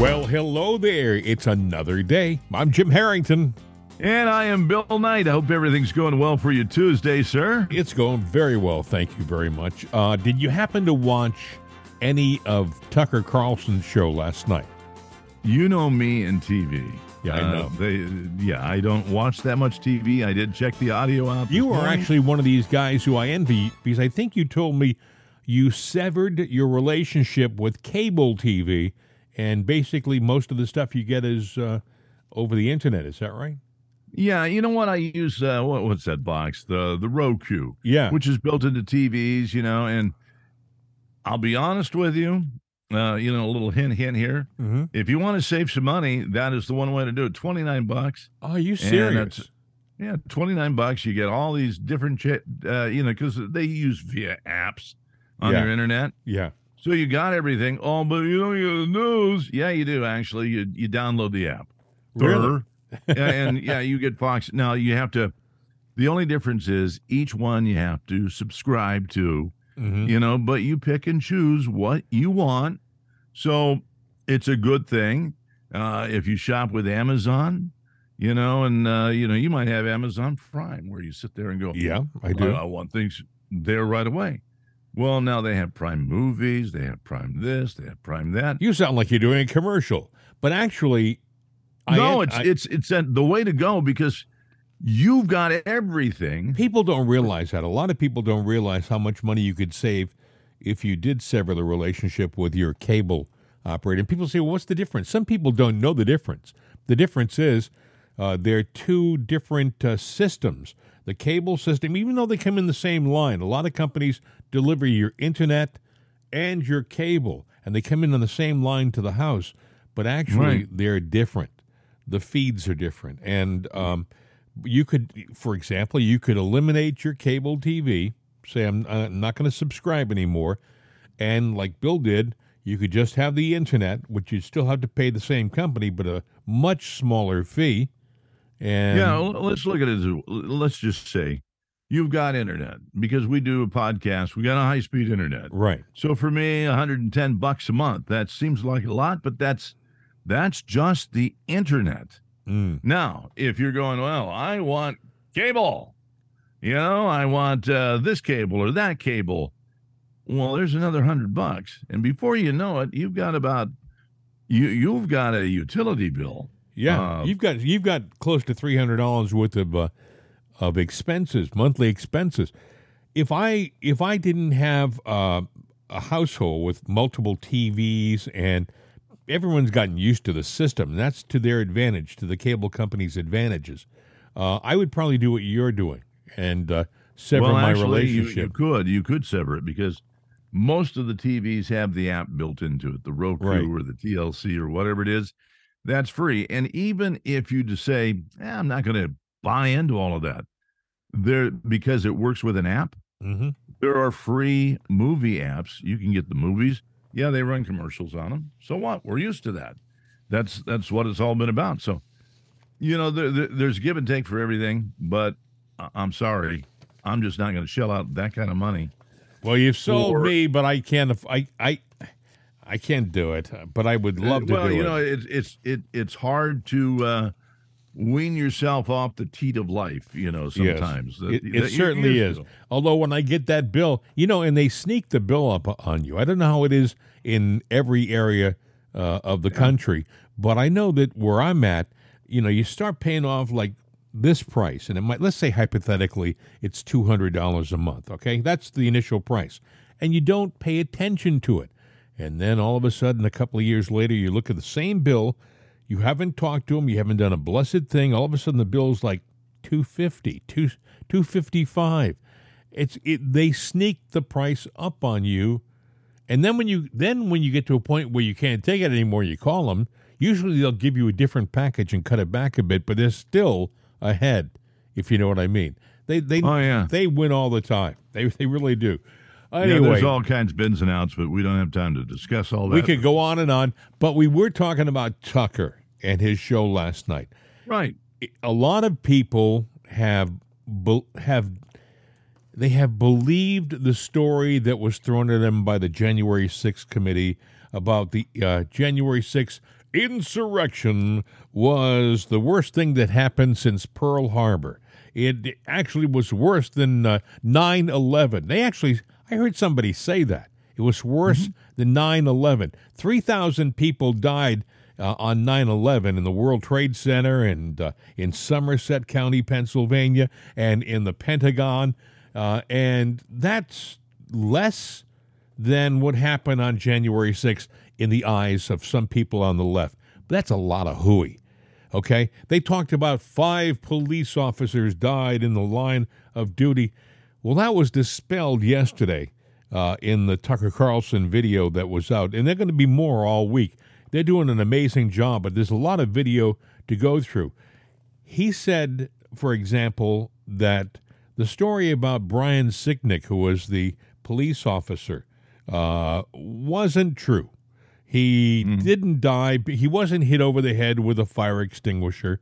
Well, hello there. It's another day. I'm Jim Harrington. And I am Bill Knight. I hope everything's going well for you Tuesday, sir. It's going very well. Thank you very much. Uh, did you happen to watch any of Tucker Carlson's show last night? You know me and TV. Yeah, I know. Uh, they, yeah, I don't watch that much TV. I did check the audio out. You are morning. actually one of these guys who I envy because I think you told me you severed your relationship with cable TV, and basically most of the stuff you get is uh, over the internet. Is that right? Yeah, you know what? I use uh, what, what's that box? The the Roku, Yeah. which is built into TVs. You know, and I'll be honest with you. Uh, you know, a little hint, hint here. mm-hmm. If you want to save some money, that is the one way to do it. Twenty nine bucks. Are you serious? that's- Yeah, twenty nine bucks. You get all these different, ch- uh, you know, because they use via apps on Yeah. their internet. Yeah. So you got everything. Oh, but you don't get the news. Yeah, you do actually. You you download the app. Really? Yeah, and yeah, you get Fox. Now you have to. The only difference is each one you have to subscribe to. Mhm. You know, but you pick and choose what you want. So it's a good thing. Uh, if you shop with Amazon, you know, and uh, you know, you might have Amazon Prime where you sit there and go, Yeah, I do. I, I want things there right away. Well, now they have Prime movies, they have Prime this, they have Prime that. You sound like you're doing a commercial, but actually, no, am- it's I- it's it's a, the way to go because you've got everything. people don't realize that. A lot of people don't realize how much money you could save if you did sever the relationship with your cable operator. And people say, well, "What's the difference?" Some people don't know the difference. The difference is uh, they're two different uh, systems. The cable system, even though they come in the same line, a lot of companies deliver your internet and your cable, and they come in on the same line to the house, but actually Right. they're different. The feeds are different, and um, you could, for example, you could eliminate your cable TV. Say, I'm, I'm not going to subscribe anymore, and like Bill did, you could just have the internet, which you'd still have to pay the same company, but a much smaller fee. And yeah, let's look at it. Let's just say you've got internet because we do a podcast. We got a high speed internet. right, So for me, 110 bucks a month. That seems like a lot, but that's that's just the internet. mm, Now, if you're going, well, I want cable, you know, I want uh, this cable or that cable. Well, there's another hundred bucks, and before you know it, you've got about you you've got a utility bill. Yeah, Uh, you've got you've got close to three hundred dollars worth of uh, of expenses, monthly expenses. If I if I didn't have uh, a household with multiple TVs and everyone's gotten used to the system, and that's to their advantage, to the cable company's advantages. Uh, I would probably do what you're doing and uh, sever well, my actually, you- relationship. You, could you could sever it because most of the TVs have the app built into it, the Roku Right. or the TLC or whatever it is. That's free. And even if you just say, eh, I'm not going to buy into all of that, there because it works with an app. hmm There are free movie apps. You can get the movies. Yeah, they run commercials on them. So what? We're used to that. That's that's what it's all been about. So, you know, there, there, there's give and take for everything. But I'm sorry, I'm just not going to shell out that kind of money. Well, you've sold Or- me, but I can't. I I I can't do it. But I would love to well, do you it. know, it's it's it it's hard to uh, wean yourself off the teat of life. You know, Yes. sometimes That- It, that it you're certainly is. Although when I get that bill, you know, and they sneak the bill up on you. I don't know how it is in every area uh, of the country, but I know that where I'm at, you know, you start paying off like this price, and it might let's say hypothetically it's two hundred dollars a month. Okay, that's the initial price, and you don't pay attention to it, and then all of a sudden, a couple of years later, you look at the same bill. You haven't talked to them. You haven't done a blessed thing. All of a sudden, the bill's like 250 2 255 it's it they sneak the price up on you and then when you then when you get to a point where you can't take it anymore you call them usually they'll give you a different package and cut it back a bit but they're still ahead if you know what i mean they they Oh yeah. they win all the time they they really do Yeah, anyway there's all kinds of ins and outs, but we don't have time to discuss all that. we could go on and on but we were talking about tucker and his show last night right. a lot of people have have they have believed the story that was thrown at them by the January 6th committee about the uh, January 6th insurrection was the worst thing that happened since Pearl Harbor. It actually was worse than uh, 9 11. They actually, I heard somebody say that. It was worse than 9 11. 3,000 people died uh, on 9 11 in the World Trade Center and uh, in Somerset County, Pennsylvania, and in the Pentagon. Uh, and that's less than what happened on January 6th in the eyes of some people on the left. But that's a lot of hooey. Okay? They talked about five police officers died in the line of duty. Well, that was dispelled yesterday uh, in the Tucker Carlson video that was out. And they're going to be more all week. They're doing an amazing job, but there's a lot of video to go through. He said, for example, that the story about Brian Sicknick, who was the police officer, uh, wasn't true. He didn't die. He wasn't hit over the head with a fire extinguisher.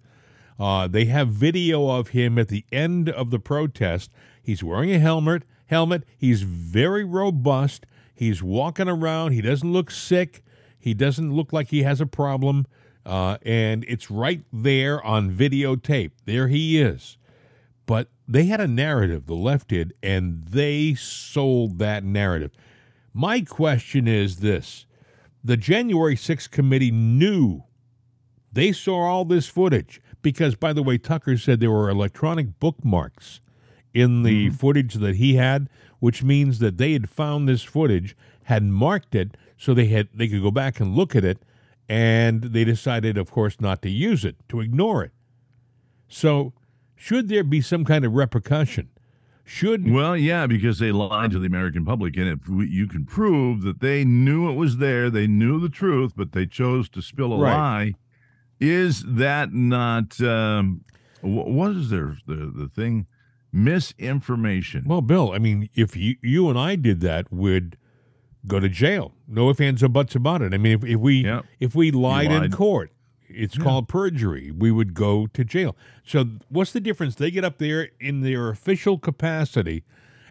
Uh, they have video of him at the end of the protest. He's wearing a helmet. Helmet. He's very robust. He's walking around. He doesn't look sick. He doesn't look like he has a problem. Uh, and it's right there on videotape. There he is. But they had a narrative, the left did, and they sold that narrative. My question is this the January 6th committee knew they saw all this footage because, by the way, Tucker said there were electronic bookmarks in the footage that he had, which means that they had found this footage, had marked it, so they had they could go back and look at it, and they decided, of course, not to use it, to ignore it. So, should there be some kind of repercussion? Should Well, yeah, because they lied to the American public, and if we, you can prove that they knew it was there, they knew the truth, but they chose to spill a Right. lie, is that not um, what is there the the thing misinformation? Well, Bill, I mean, if you you and I did that, we'd go to jail. No ifs, ands, or buts about it. I mean, if, if we Yeah. if we lied, in court, it's called perjury. We would go to jail. So, what's the difference? They get up there in their official capacity,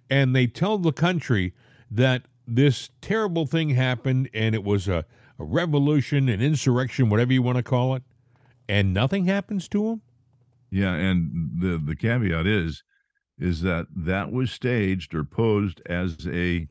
and they tell the country that this terrible thing happened, and it was a, a revolution, an insurrection, whatever you want to call it, and nothing happens to them. Yeah, and the the caveat is is that that was staged or posed as a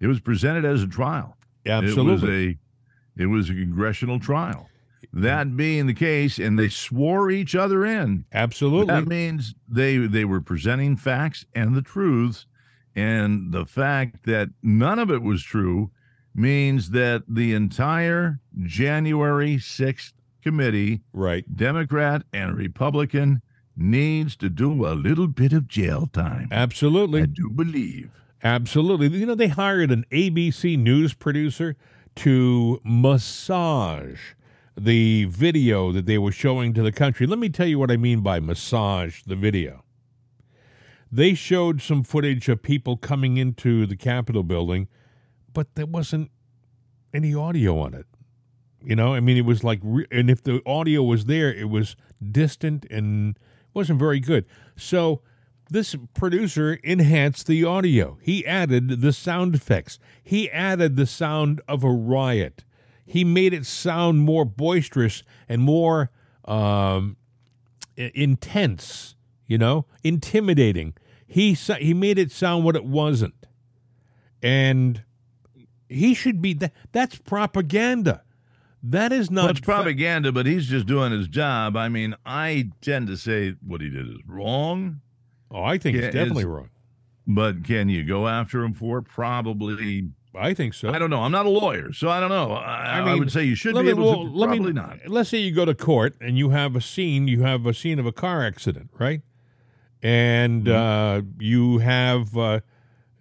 it was presented as a trial. Absolutely. It was a it was a congressional trial. That being the case, and they swore each other in. Absolutely. That means they they were presenting facts and the truths, and the fact that none of it was true means that the entire January sixth committee, right. Democrat and Republican, needs to do a little bit of jail time. Absolutely. I do believe. Absolutely. You know, they hired an ABC news producer to massage the video that they were showing to the country. Let me tell you what I mean by massage the video. They showed some footage of people coming into the Capitol building, but there wasn't any audio on it. You know, I mean, it was like, re- and if the audio was there, it was distant and wasn't very good. So this producer enhanced the audio. He added the sound effects. He added the sound of a riot. He made it sound more boisterous and more um, intense. You know, intimidating. He he made it sound what it wasn't, and he should be. That, that's propaganda. That is not Well, it's propaganda, but he's just doing his job. I mean, I tend to say what he did is wrong, Oh, I think Yeah, it's definitely is- wrong. but can you go after him for it? Probably. I think so. I don't know. I'm not a lawyer, so I don't know. I, I, mean, would say you should be me, able well, to. let Probably me, not. Let's say you go to court and you have a scene. You have a scene of a car accident, right? And Mm-hmm. uh, you have uh,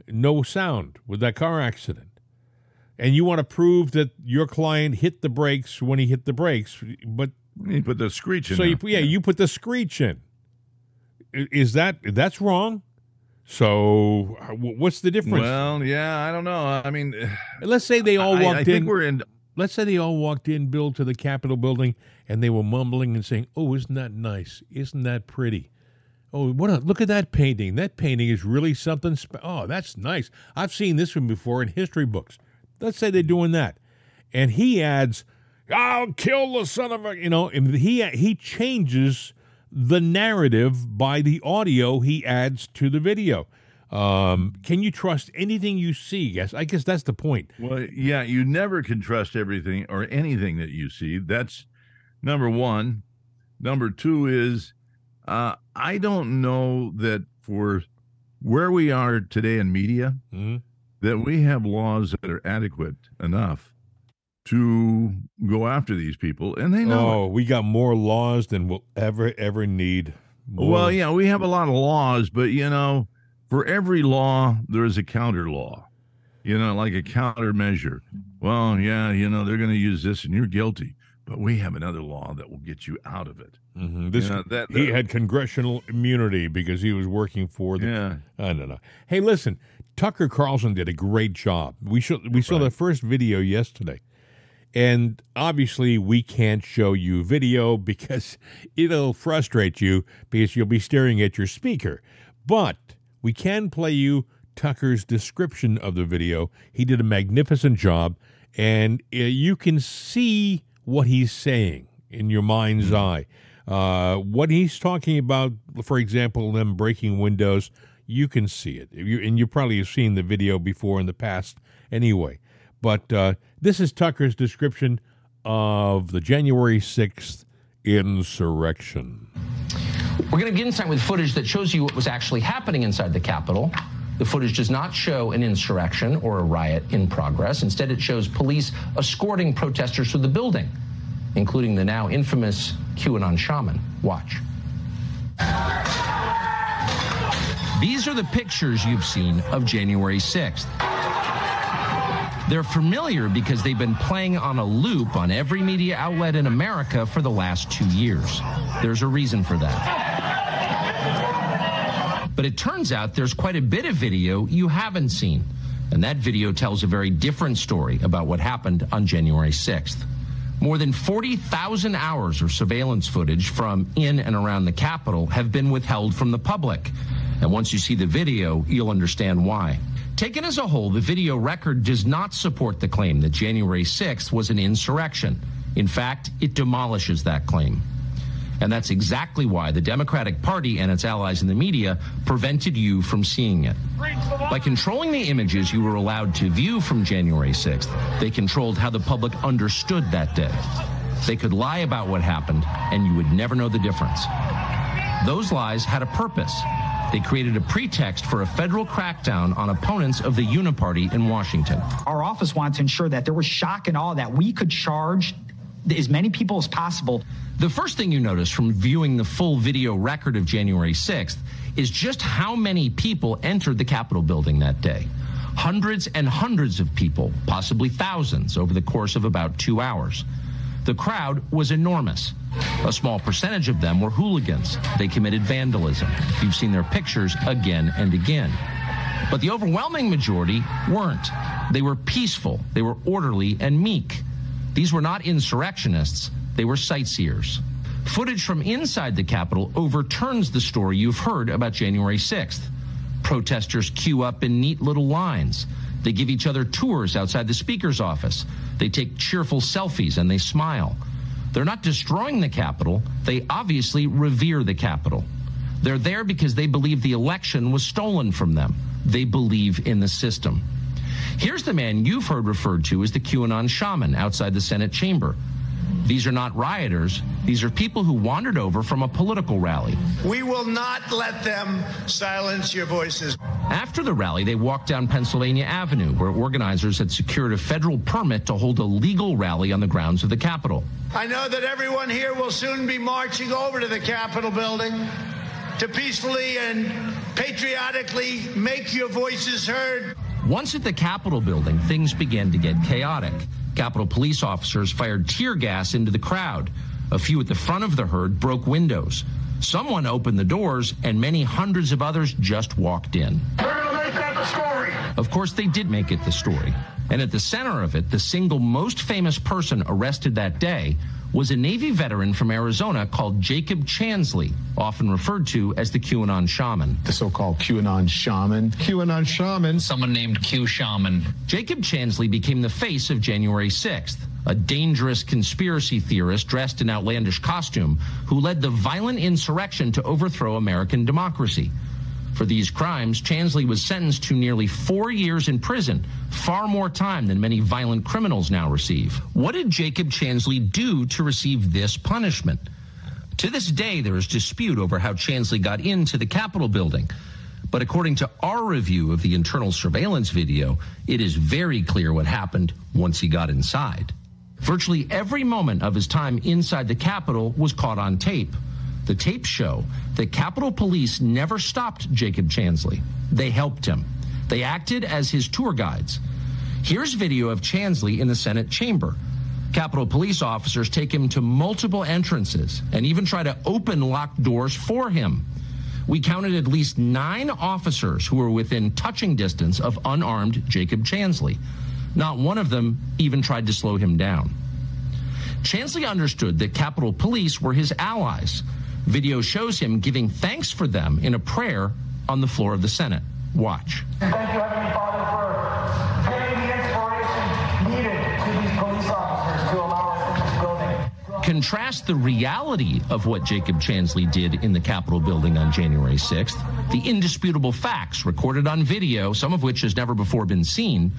no sound with that car accident, and you want to prove that your client hit the brakes when he hit the brakes, but You put the screech in so you, there. yeah, you put the screech in. Is that that's wrong? So what's the difference? Well, yeah, I don't know. I mean, Let's say they all walked I in. think we're in. let's say they all walked in, Bill, to the Capitol building, and they were mumbling and saying, "Oh, isn't that nice? Isn't that pretty? Oh, what? A, look at that painting. That painting is really something. Spe- oh, that's nice. I've seen this one before in history books." Let's say they're doing that, and he adds, I'll kill the son of a, you know, and he he changes the narrative by the audio he adds to the video. Um, can you trust anything you see? Yes, I guess that's the point. Well, yeah, you never can trust everything or anything that you see. That's number one. Number two is uh, I don't know that for where we are today in media, Mhm. That we have laws that are adequate enough to go after these people, and they know. it. Oh, we got more laws than we'll ever ever need. More- Well, yeah, we have a lot of laws, but you know, for every law, there is a counter law, you know, like a countermeasure. Well, yeah, you know, they're going to use this and you're guilty, but we have another law that will get you out of it. Mhm. This You know, that, he had congressional immunity because he was working for the. yeah. I don't know. Hey, listen, Tucker Carlson did a great job. We show, we saw the first video yesterday, and obviously we can't show you video because it'll frustrate you because you'll be staring at your speaker. But we can play you Tucker's description of the video. He did a magnificent job, and uh, you can see what he's saying in your mind's eye. Uh, what he's talking about, for example, them breaking windows, you can see it. You, and you probably have seen the video before in the past anyway. But uh, this is Tucker's description of the January 6th insurrection. We're going to begin tonight with footage that shows you what was actually happening inside the Capitol. The footage does not show an insurrection or a riot in progress. Instead, it shows police escorting protesters through the building, including the now infamous QAnon shaman. Watch. These are the pictures you've seen of January 6th. They're familiar because they've been playing on a loop on every media outlet in America for the last two years. There's a reason for that. But it turns out there's quite a bit of video you haven't seen. And that video tells a very different story about what happened on January 6th. More than 40,000 hours of surveillance footage from in and around the Capitol have been withheld from the public. And once you see the video, you'll understand why. Taken as a whole, the video record does not support the claim that January 6th was an insurrection. In fact, it demolishes that claim. And that's exactly why the Democratic Party and its allies in the media prevented you from seeing it. By controlling the images you were allowed to view from January 6th, they controlled how the public understood that day. They could lie about what happened, and you would never know the difference. Those lies had a purpose. They created a pretext for a federal crackdown on opponents of the Uniparty in Washington. Our office wanted to ensure that there was shock and awe that we could charge as many people as possible. The first thing you notice from viewing the full video record of January 6th is just how many people entered the Capitol building that day. Hundreds and hundreds of people, possibly thousands, over the course of about two hours. The crowd was enormous. A small percentage of them were hooligans. They committed vandalism. You've seen their pictures again and again. But the overwhelming majority weren't. They were peaceful, they were orderly and meek. These were not insurrectionists, they were sightseers. Footage from inside the Capitol overturns the story you've heard about January 6th. Protesters queue up in neat little lines. They give each other tours outside the Speaker's office. They take cheerful selfies and they smile. They're not destroying the Capitol, they obviously revere the Capitol. They're there because they believe the election was stolen from them. They believe in the system. Here's the man you've heard referred to as the QAnon shaman outside the Senate chamber. These are not rioters. These are people who wandered over from a political rally. We will not let them silence your voices. After the rally, they walked down Pennsylvania Avenue, where organizers had secured a federal permit to hold a legal rally on the grounds of the Capitol. I know that everyone here will soon be marching over to the Capitol building to peacefully and patriotically make your voices heard. Once at the Capitol building, things began to get chaotic. Capitol police officers fired tear gas into the crowd. A few at the front of the herd broke windows. Someone opened the doors, and many hundreds of others just walked in. We're going to make that the story. Of course, they did make it the story. And at the center of it, the single most famous person arrested that day was a Navy veteran from Arizona called Jacob Chansley, often referred to as the QAnon shaman. the so-called QAnon shaman. QAnon shaman. someone named Q Shaman. Jacob Chansley became the face of January 6th, a dangerous conspiracy theorist dressed in outlandish costume who led the violent insurrection to overthrow American democracy. For these crimes, Chansley was sentenced to nearly four years in prison, far more time than many violent criminals now receive. What did Jacob Chansley do to receive this punishment? To this day, there is dispute over how Chansley got into the Capitol building. But according to our review of the internal surveillance video, it is very clear what happened once he got inside. Virtually every moment of his time inside the Capitol was caught on tape. The tapes show that Capitol Police never stopped Jacob Chansley. They helped him. They acted as his tour guides. Here's video of Chansley in the Senate chamber. Capitol Police officers take him to multiple entrances and even try to open locked doors for him. We counted at least nine officers who were within touching distance of unarmed Jacob Chansley. Not one of them even tried to slow him down. Chansley understood that Capitol Police were his allies Video shows him giving thanks for them in a prayer on the floor of the Senate. Watch. Thank you, Heavenly Father, for giving the inspiration needed to these police officers to allow us this building. Contrast the reality of what Jacob Chansley did in the Capitol building on January 6th, the indisputable facts recorded on video, some of which has never before been seen,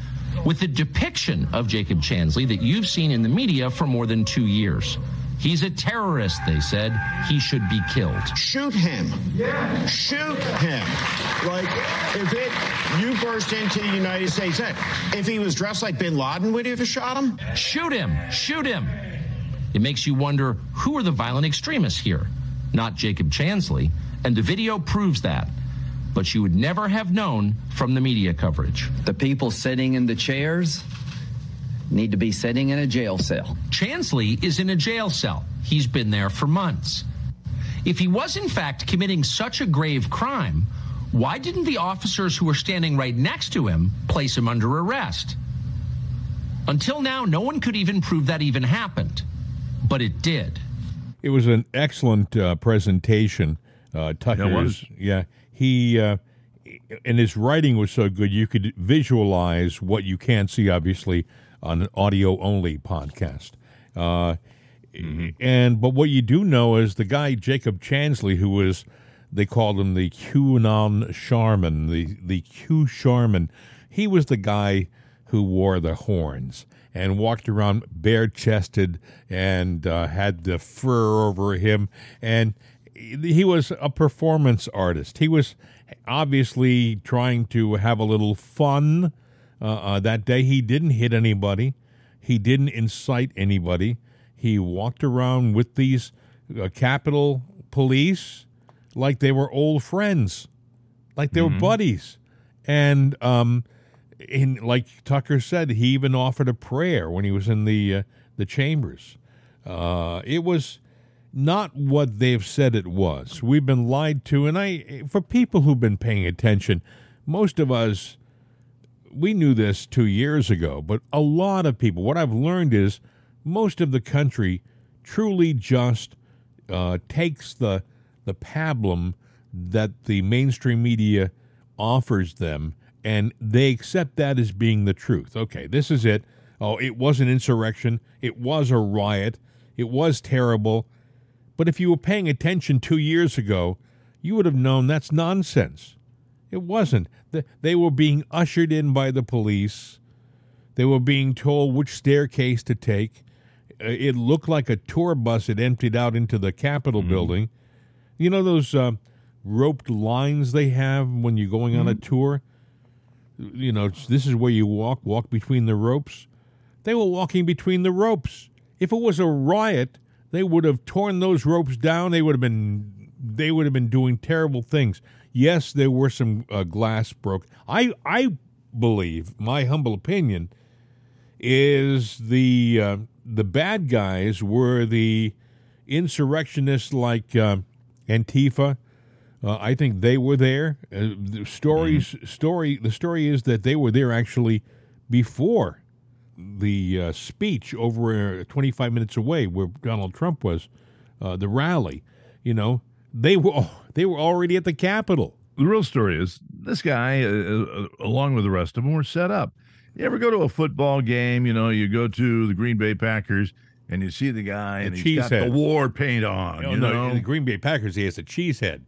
with the depiction of Jacob Chansley that you've seen in the media for more than two years. He's a terrorist, they said. He should be killed. Shoot him. Yeah. Shoot him. Like, if it, you burst into the United States, eh, if he was dressed like bin Laden, would you have shot him? Shoot him. Shoot him. It makes you wonder who are the violent extremists here? Not Jacob Chansley. And the video proves that. But you would never have known from the media coverage. The people sitting in the chairs need to be sitting in a jail cell. Chansley is in a jail cell. He's been there for months. If he was in fact committing such a grave crime, why didn't the officers who were standing right next to him place him under arrest? Until now, no one could even prove that even happened, but it did. It was an excellent uh, presentation. Uh, Tucker's, yeah, he uh, and his writing was so good you could visualize what you can't see, obviously, on an audio only podcast. Uh, mm-hmm. And but what you do know is the guy Jacob Chansley, who was they called him the QAnon Sharman, the the Q Sharman. He was the guy who wore the horns and walked around bare chested and uh, had the fur over him and he was a performance artist. He was obviously trying to have a little fun uh, uh, that day, he didn't hit anybody. He didn't incite anybody. He walked around with these uh, Capitol police like they were old friends, like they mm-hmm. were buddies. And um, in, like Tucker said, he even offered a prayer when he was in the uh, the chambers. Uh, it was not what they've said it was. We've been lied to, and I, for people who've been paying attention, most of us we knew this two years ago, but a lot of people, what I've learned is most of the country truly just uh, takes the the pablum that the mainstream media offers them, and they accept that as being the truth. Okay, this is it. Oh, it was an insurrection. It was a riot. It was terrible. But if you were paying attention two years ago, you would have known that's nonsense. It wasn't. They were being ushered in by the police. They were being told which staircase to take. Uh, it looked like a tour bus had emptied out into the Capitol mm-hmm. building. You know those uh, roped lines they have when you're going mm-hmm. on a mm-hmm. tour? You know, this is where you walk, walk between the ropes. They were walking between the ropes. If it was a riot, they would have torn those ropes down. They would have been they would have been doing terrible things. Yes, there were some uh, glass broke. I I believe my humble opinion is the uh, the bad guys were the insurrectionists like uh, Antifa. Uh, I think they were there. Uh, the stories mm-hmm. story the story is that they were there actually before the uh, speech over 25 minutes away where Donald Trump was the rally. You know, they were they were already at the Capitol. The real story is this guy, uh, uh, along with the rest of them, were set up. You ever go to a football game? You know, you go to the Green Bay Packers and you see the guy and he's got the war paint on. Oh, you no, know? in the Green Bay Packers, he has a cheese head.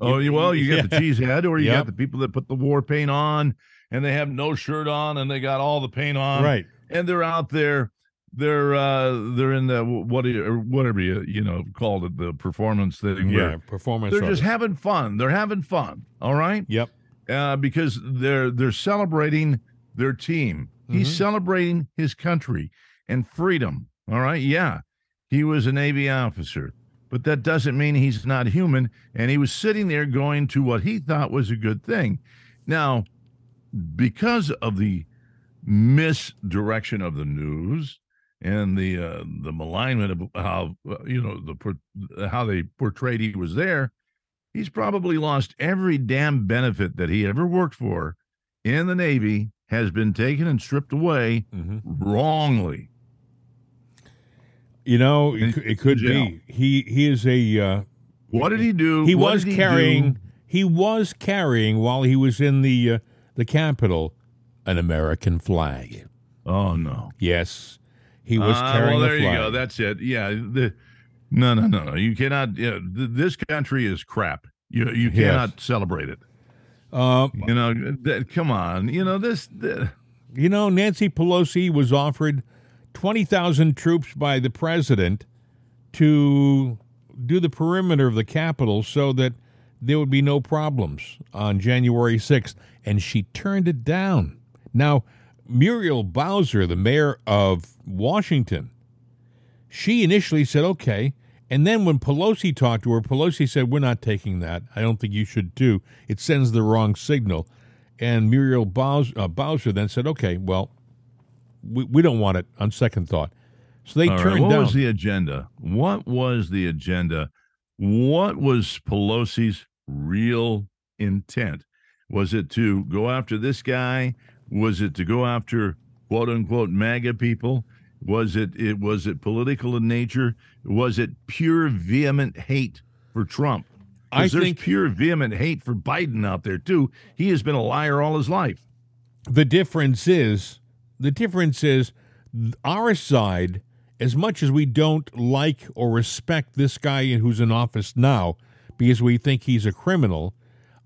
Oh, you, well, you got the cheese head, or you Yep. got the people that put the war paint on and they have no shirt on and they got all the paint on. Right. And they're out there. They're uh they're in the what or whatever you you know called it the performance thing. Yeah, performance. They're art. just having fun. They're having fun. All right. Yep. Uh, because they're they're celebrating their team. He's Mhm. celebrating his country and freedom. All right. Yeah. He was a Navy officer, but that doesn't mean he's not human. And he was sitting there going to what he thought was a good thing. Now, because of the misdirection of the news and the uh, the malignment of how you know the how they portrayed he was there, he's probably lost every damn benefit that he ever worked for in the Navy has been taken and stripped away Mhm. wrongly. You know, it, it could be. He he is a. Uh, What did he do? he What was he carrying. do? He was carrying while he was in the uh, the Capitol an American flag. Oh no. Yes, he was Ah, carrying well, there flag. you go. That's it. Yeah. The, no, no, no, no. You cannot. Yeah, th- this country is crap. You you Yes. cannot celebrate it. uh, You know. That, come on. You know this. th- You know, Nancy Pelosi was offered 20,000 troops by the president to do the perimeter of the Capitol so that there would be no problems on January 6th, and she turned it down. Now, Muriel Bowser, the mayor of Washington, she initially said, okay. And then when Pelosi talked to her, Pelosi said, We're not taking that. I don't think you should too. It sends the wrong signal. And Muriel Bowser, uh, Bowser then said, Okay, well, we, we don't want it on second thought. So they All right, turned What down. was the agenda? What was the agenda? What was Pelosi's real intent? Was it to go after this guy? Was it to go after quote unquote MAGA people? Was it it was it political in nature? Was it pure vehement hate for Trump? I there's think- pure vehement hate for Biden out there too. He has been a liar all his life. the difference is the difference is our side as much as we don't like or respect this guy who's in office now because we think he's a criminal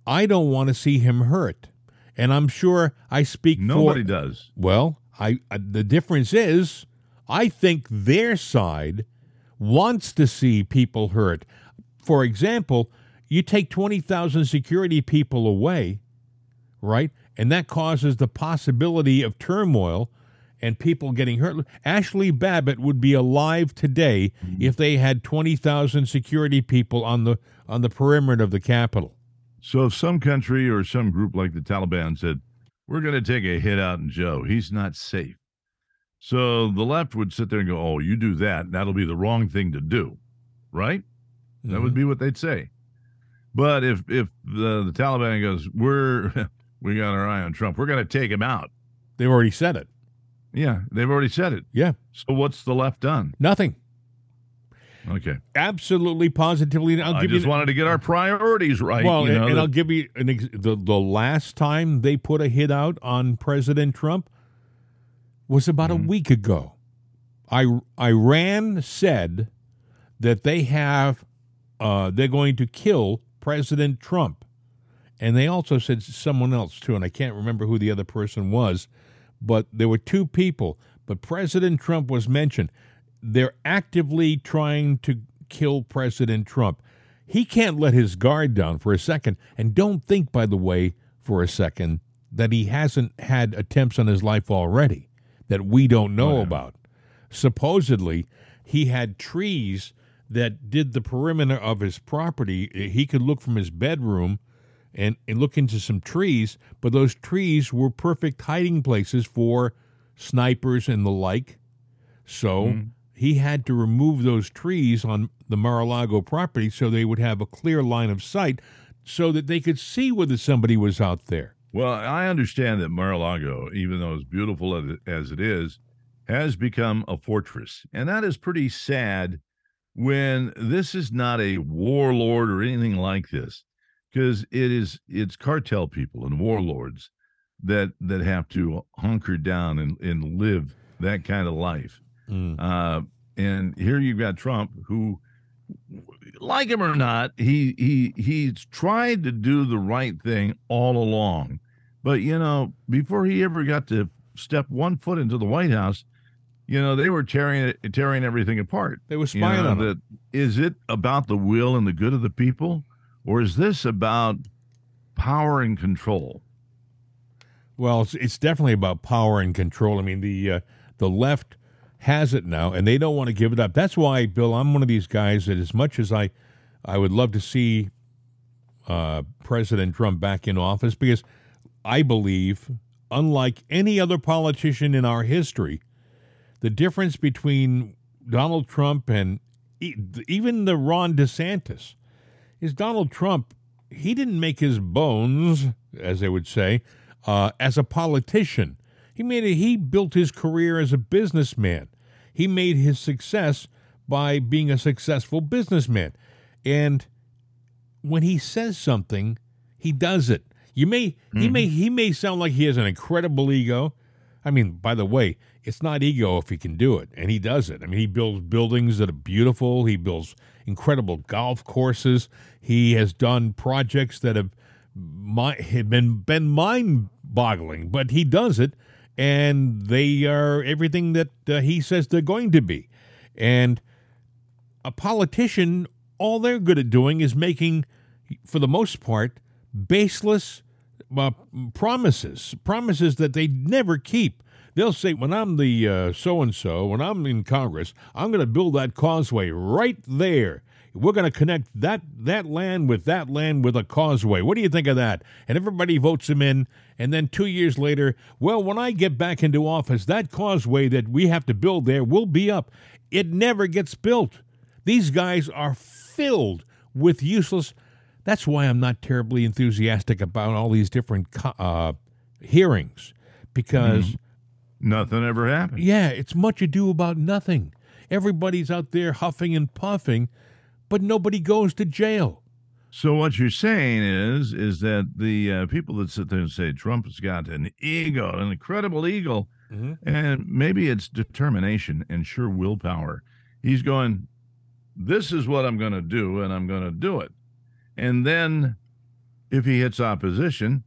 i don't want to see him hurt and i'm sure i speak Nobody for Nobody does. well I, I the difference is i think their side wants to see people hurt for example you take 20,000 security people away right? And that causes the possibility of turmoil and people getting hurt. Ashley Babbitt would be alive today mm-hmm. if they had 20,000 security people on the on the perimeter of the Capitol. So if some country or some group like the Taliban said, we're going to take a hit out in Joe, he's not safe. So the left would sit there and go, oh, you do that, that'll be the wrong thing to do, right? That would mm-hmm. be what they'd say. But if if the, the Taliban goes, we're we got our eye on Trump, we're going to take him out. They've already said it. Yeah, they've already said it. Yeah, So what's the left done? nothing. Okay, Absolutely, positively. I'll I give just you wanted to get our priorities right. well, you know, and, and that- I'll give you an ex- the the last time they put a hit out on President Trump was about Mm-hmm. a week ago. I Iran said that they have uh, they're going to kill President Trump, and they also said someone else too, and I can't remember who the other person was, but there were two people. But President Trump was mentioned. They're actively trying to kill President Trump. He can't let his guard down for a second. And don't think, by the way, for a second, that he hasn't had attempts on his life already that we don't know about. Supposedly, he had trees that did the perimeter of his property. He could look from his bedroom and, and look into some trees, but those trees were perfect hiding places for snipers and the like. So mm-hmm. He had to remove those trees on the Mar-a-Lago property so they would have a clear line of sight so that they could see whether somebody was out there. Well, I understand that Mar-a-Lago, even though as beautiful as it is, has become a fortress, and that is pretty sad. When this is not a warlord or anything like this, because it is it's cartel people and warlords that that have to hunker down and, and live that kind of life. Mm. Uh, and here you've got Trump, who, like him or not, he he he's tried to do the right thing all along. But you know, before he ever got to step one foot into the White House, you know, they were tearing tearing everything apart. They were You spying know, on him. that is it about the will and the good of the people, or is this about power and control? Well, it's, it's definitely about power and control. I mean, the uh, the left has it now, and they don't want to give it up. That's why, Bill, I'm one of these guys that, as much as I, I would love to see uh, President Trump back in office, because I believe, unlike any other politician in our history, the difference between Donald Trump and even the Ron DeSantis is Donald Trump. He didn't make his bones, as they would say, uh, as a politician. He made it, he built his career as a businessman. He made his success by being a successful businessman. And when he says something, he does it. You may he may mm-hmm. he may sound like he has an incredible ego. I mean, by the way, it's not ego if he can do it, and he does it. I mean, he builds buildings that are beautiful. He builds incredible golf courses. He has done projects that have, have been been mind boggling, but he does it, and they are everything that uh, he says they're going to be. And a politician, all they're good at doing is making, for the most part, baseless uh, promises, promises that they never keep. They'll say, when I'm the so and so, when I'm in Congress, I'm going to build that causeway right there. We're going to connect that that land with that land with a causeway. What do you think of that? And everybody votes him in. And then two years later, well, when I get back into office, that causeway that we have to build there will be up. It never gets built. These guys are filled with useless. That's why I'm not terribly enthusiastic about all these different uh, hearings because, Nothing ever happens. yeah, it's much ado about nothing. Everybody's out there huffing and puffing, but nobody goes to jail. So what you're saying is, is that the uh, people that sit there and say Trump has got an ego, an incredible ego, and maybe it's determination and sure willpower. He's going, this is what I'm going to do, and I'm going to do it. And then, if he hits opposition,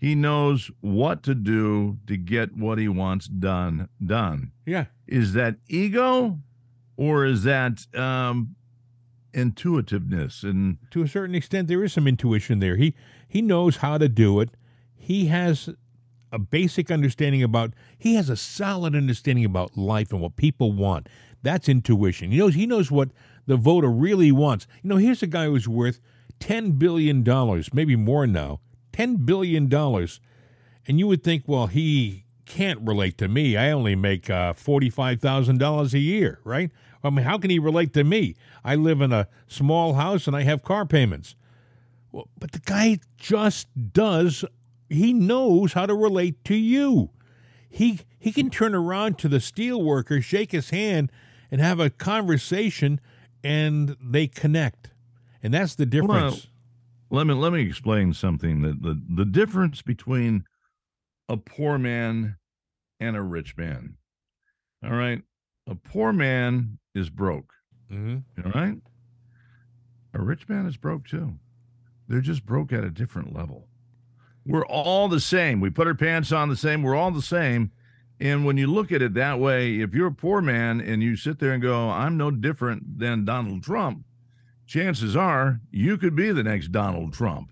he knows what to do to get what he wants done done. Yeah. Is that ego, or is that um, intuitiveness and to a certain extent there is some intuition there. He he knows how to do it. He has a basic understanding about he has a solid understanding about life and what people want. That's intuition. He knows he knows what the voter really wants. You know here's a guy who's worth 10 billion dollars maybe more now 10 billion dollars. And you would think well he can't relate to me. I only make uh, $45000 a year right I mean, how can he relate to me? I live in a small house and I have car payments. Well, but the guy just does. He knows how to relate to you. He he can turn around to the steel worker, shake his hand, and have a conversation, and they connect. And that's the difference. let me let me explain something that the, the difference between a poor man and a rich man. All right. A poor man is broke. hmm All right. A rich man is broke too. They're just broke at a different level. We're all the same. We put our pants on the same. We're all the same. And when you look at it that way, if you're a poor man and you sit there and go, I'm no different than Donald Trump, chances are you could be the next Donald Trump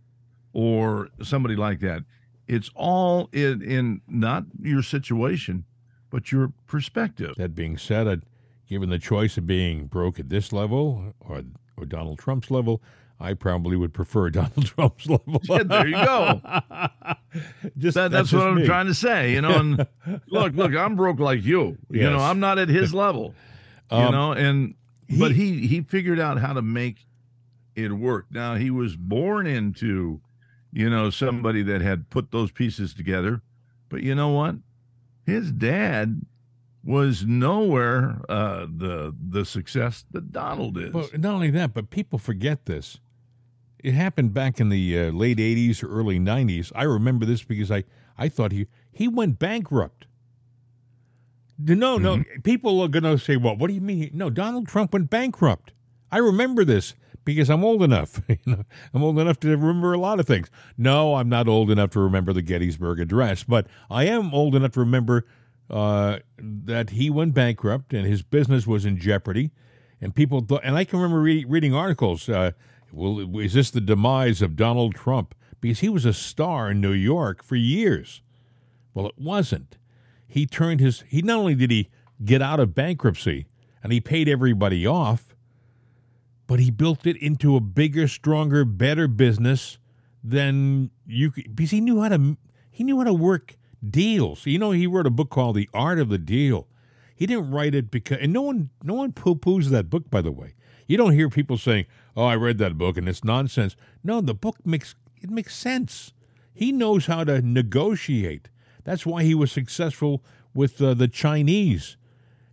or somebody like that. It's all in, in not your situation, but your perspective. That being said, I'd, given the choice of being broke at this level or or Donald Trump's level, I probably would prefer Donald Trump's level. Yeah, there you go. just That, that's, what just I'm me. trying to say. You know, and look, look, I'm broke like you. You know, I'm not at his level. You Um, know, and but he he figured out how to make it work. Now he was born into, you know, somebody that had put those pieces together. But you know what? His dad was nowhere uh, the the success that Donald is. Well, not only that, but people forget this. It happened back in the uh, late '80s or early '90s. I remember this because I, I thought he he went bankrupt. No, no. People are going to say, "Well, what do you mean?" No, Donald Trump went bankrupt. I remember this because I'm old enough. you know, I'm old enough to remember a lot of things. No, I'm not old enough to remember the Gettysburg Address, but I am old enough to remember uh, that he went bankrupt and his business was in jeopardy. And people and I can remember re- reading articles. Uh, well, is this the demise of Donald Trump? Because he was a star in New York for years. Well, it wasn't. He turned his. He not only did he get out of bankruptcy and he paid everybody off, but he built it into a bigger, stronger, better business than you could, because he knew how to he knew how to work deals. You know, he wrote a book called The Art of the Deal. He didn't write it because and no one no one poo poos that book, by the way. You don't hear people saying, Oh, I read that book and it's nonsense. No, the book makes it makes sense. He knows how to negotiate. That's why he was successful with uh, the Chinese.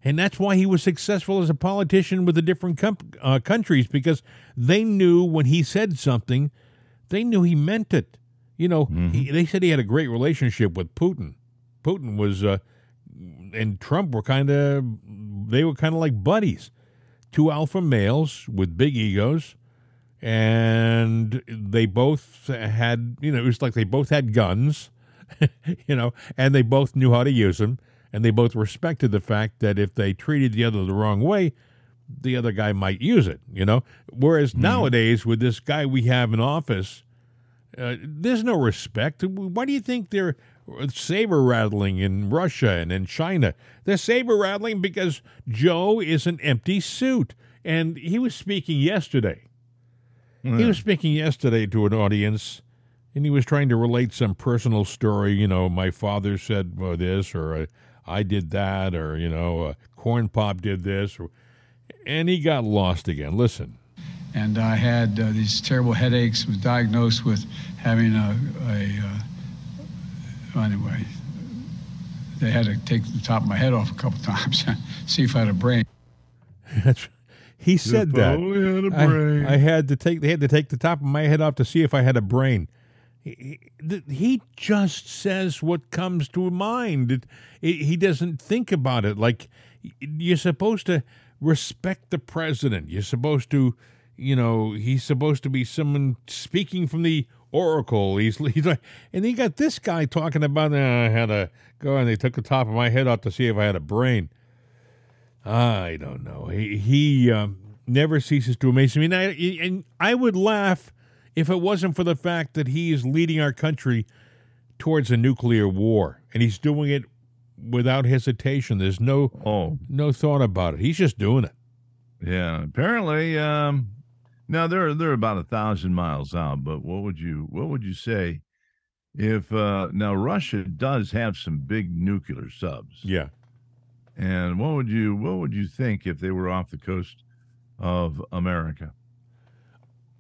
And that's why he was successful as a politician with the different com- uh, countries because they knew when he said something, they knew he meant it. You know, he, they said he had a great relationship with Putin. Putin was, uh, and Trump were kind of, they were kind of like buddies. Two alpha males with big egos, and they both had, you know, it was like they both had guns, you know, and they both knew how to use them, and they both respected the fact that if they treated the other the wrong way, the other guy might use it, you know. Whereas nowadays, with this guy we have in office, uh, there's no respect. Why do you think they're saber rattling in Russia and in China? They're saber rattling because Joe is an empty suit. And he was speaking yesterday. He was speaking yesterday to an audience, and he was trying to relate some personal story. You know, my father said uh, this, or uh, I did that, or you know, uh, Corn Pop did this, or, and he got lost again. Listen. and I had uh, these terrible headaches. Was diagnosed with having a, a uh, anyway. They had to take the top of my head off a couple times, see if I had a brain. That's he said that. only had a I- brain. I, had to take. They had to take the top of my head off to see if I had a brain. He, he- just says what comes to mind. It, it, he doesn't think about it. Like you're supposed to respect the president. You're supposed to, you know, he's supposed to be someone speaking from the oracle. He's, he's like, and he got this guy talking about. "Uh, I had a go and they took the top of my head off to see if I had a brain. I don't know. He he um, never ceases to amaze me, and I, and I would laugh if it wasn't for the fact that he is leading our country towards a nuclear war, and he's doing it without hesitation. There's no Oh, no thought about it. He's just doing it. yeah. Apparently, um, now they're they're about a thousand miles out. But what would you what would you say if uh, now Russia does have some big nuclear subs? Yeah. And what would you what would you think if they were off the coast of America?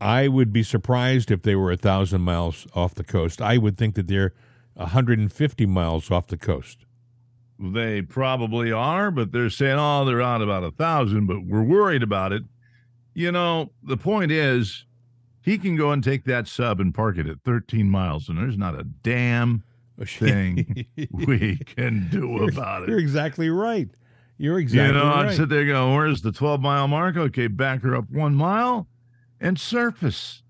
I would be surprised if they were a thousand miles off the coast. I would think that they're 150 miles off the coast. They probably are, but they're saying, oh, they're out about a thousand, but we're worried about it. You know, the point is, he can go and take that sub and park it at 13 miles, and there's not a damn oh, thing we can do about it. You're exactly right. You're exactly you know, right. I'd sit there going, where's the 12 mile mark? Okay, back her up one mile and surface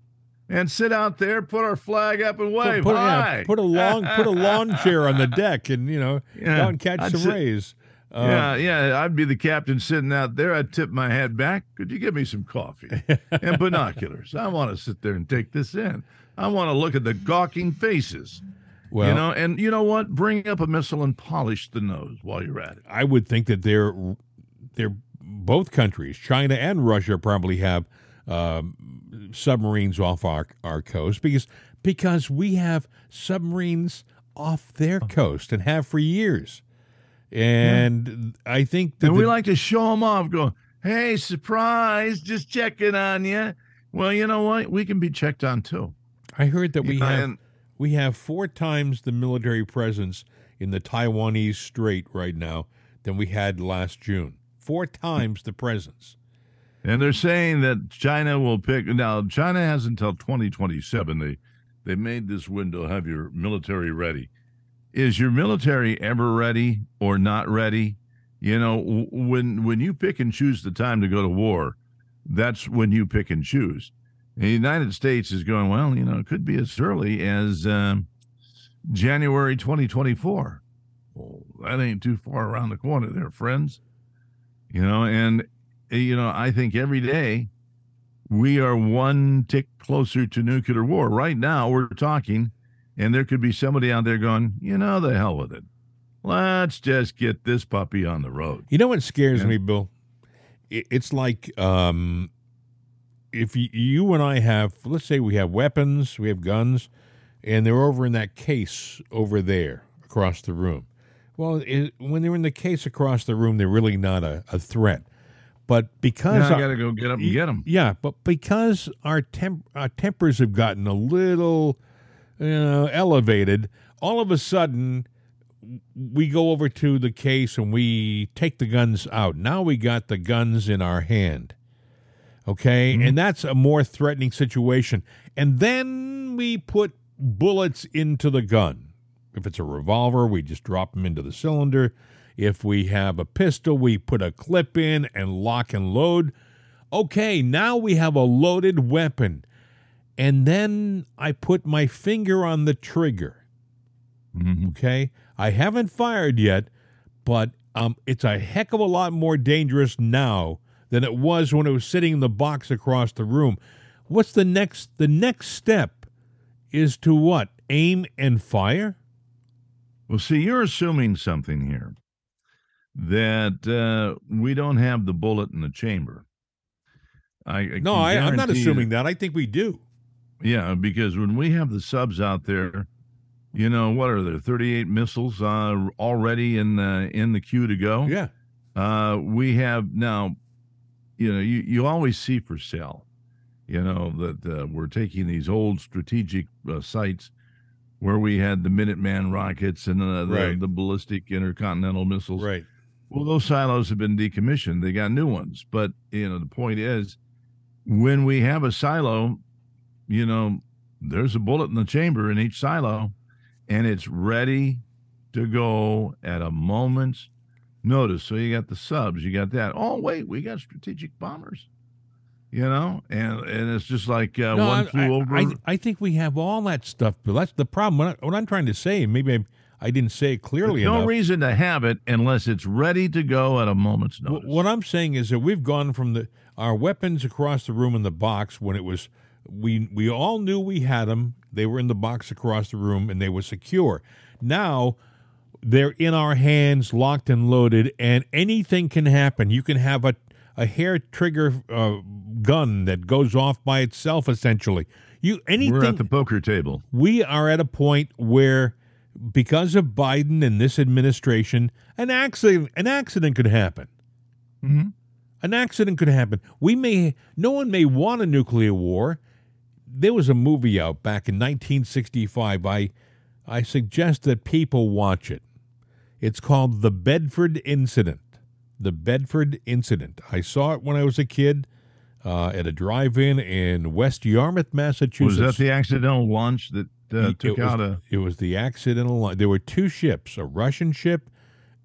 and sit out there, put our flag up and wave. put, yeah, Hi. put a long put a lawn chair on the deck and you know Yeah, go and catch I'd some sit- rays. Uh, yeah, yeah. I'd be the captain sitting out there. I'd tip my head back. Could you give me some coffee and binoculars? I want to sit there and take this in. I want to look at the gawking faces. Well, you know, and you know what? Bring up a missile and polish the nose while you're at it. I would think that they're they're both countries, China and Russia, probably have um, submarines off our our coast because because we have submarines off their coast and have for years. And I think that And we the- like to show them off, go, hey, surprise, just checking on you. Well, you know what? We can be checked on too. I heard that we You know, have and- we have four times the military presence in the Taiwanese Strait right now than we had last June. Four times the presence. And they're saying that China will pick now. China has until 2027. They they made this window. Have your military ready. is your military ever ready or not ready? You know, when when you pick and choose the time to go to war, that's when you pick and choose. The United States is going well. You know, it could be as early as um, January 2024. Well, that ain't too far around the corner, there, friends. You know, and you know, I think every day we are one tick closer to nuclear war. Right now, we're talking, and there could be somebody out there going, you know, the hell with it. Let's just get this puppy on the road. You know what scares Yeah. me, Bill? It's like um, if you and I have, let's say we have weapons, we have guns, and they're over in that case over there across the room. Well, it, when they're in the case across the room, they're really not a, a threat. But because Now I got to go get up and get them. yeah, but because our temp our tempers have gotten a little you know, elevated, all of a sudden we go over to the case and we take the guns out. Now we got the guns in our hand. Okay? Mm-hmm. And that's a more threatening situation. And then we put bullets into the gun. If it's a revolver, we just drop them into the cylinder. If we have a pistol, we put a clip in and lock and load. Okay, now we have a loaded weapon. And then I put my finger on the trigger. Okay? I haven't fired yet, but um, it's a heck of a lot more dangerous now than it was when it was sitting in the box across the room. What's the next the next step is to what? Aim and fire? Well, see, you're assuming something here that uh, we don't have the bullet in the chamber. I, I No, I, I'm not assuming that. I think we do. Yeah, because when we have the subs out there, you know what are there? Thirty-eight missiles uh, already in the in the queue to go. Yeah. Uh, we have now. You know, you you always see for sale. You know that uh, we're taking these old strategic uh, sites where we had the Minuteman rockets and uh, the, Right. the ballistic intercontinental missiles. Right. Well, those silos have been decommissioned. They got new ones. But, you know, the point is when we have a silo, you know, there's a bullet in the chamber in each silo and it's ready to go at a moment's notice. So you got the subs, you got that. Oh, wait, we got strategic bombers. You know, and and it's just like uh, No, one I, flew I- over. I, I think we have all that stuff, but That's the problem. What, I, what I'm trying to say, maybe I, I didn't say it clearly There's no reason to have it unless it's ready to go at a moment's notice. What I'm saying is that we've gone from the our weapons across the room in the box when it was we we all knew we had them. They were in the box across the room and they were secure. Now they're in our hands, locked and loaded, and anything can happen. You can have a a hair trigger uh, gun that goes off by itself. Essentially, you anything. We're at the poker table. we are at a point where because of Biden and this administration, an accident an accident could happen. Mhm. An accident could happen. We may no one may want a nuclear war. There was a movie out back in 1965. I I suggest that people watch it. It's called The Bedford Incident. The Bedford Incident. I saw it when I was a kid uh, at a drive-in in West Yarmouth, Massachusetts. Was that the accidental launch that uh, It- took it was, a? It was the accidental. line. There were two ships, a Russian ship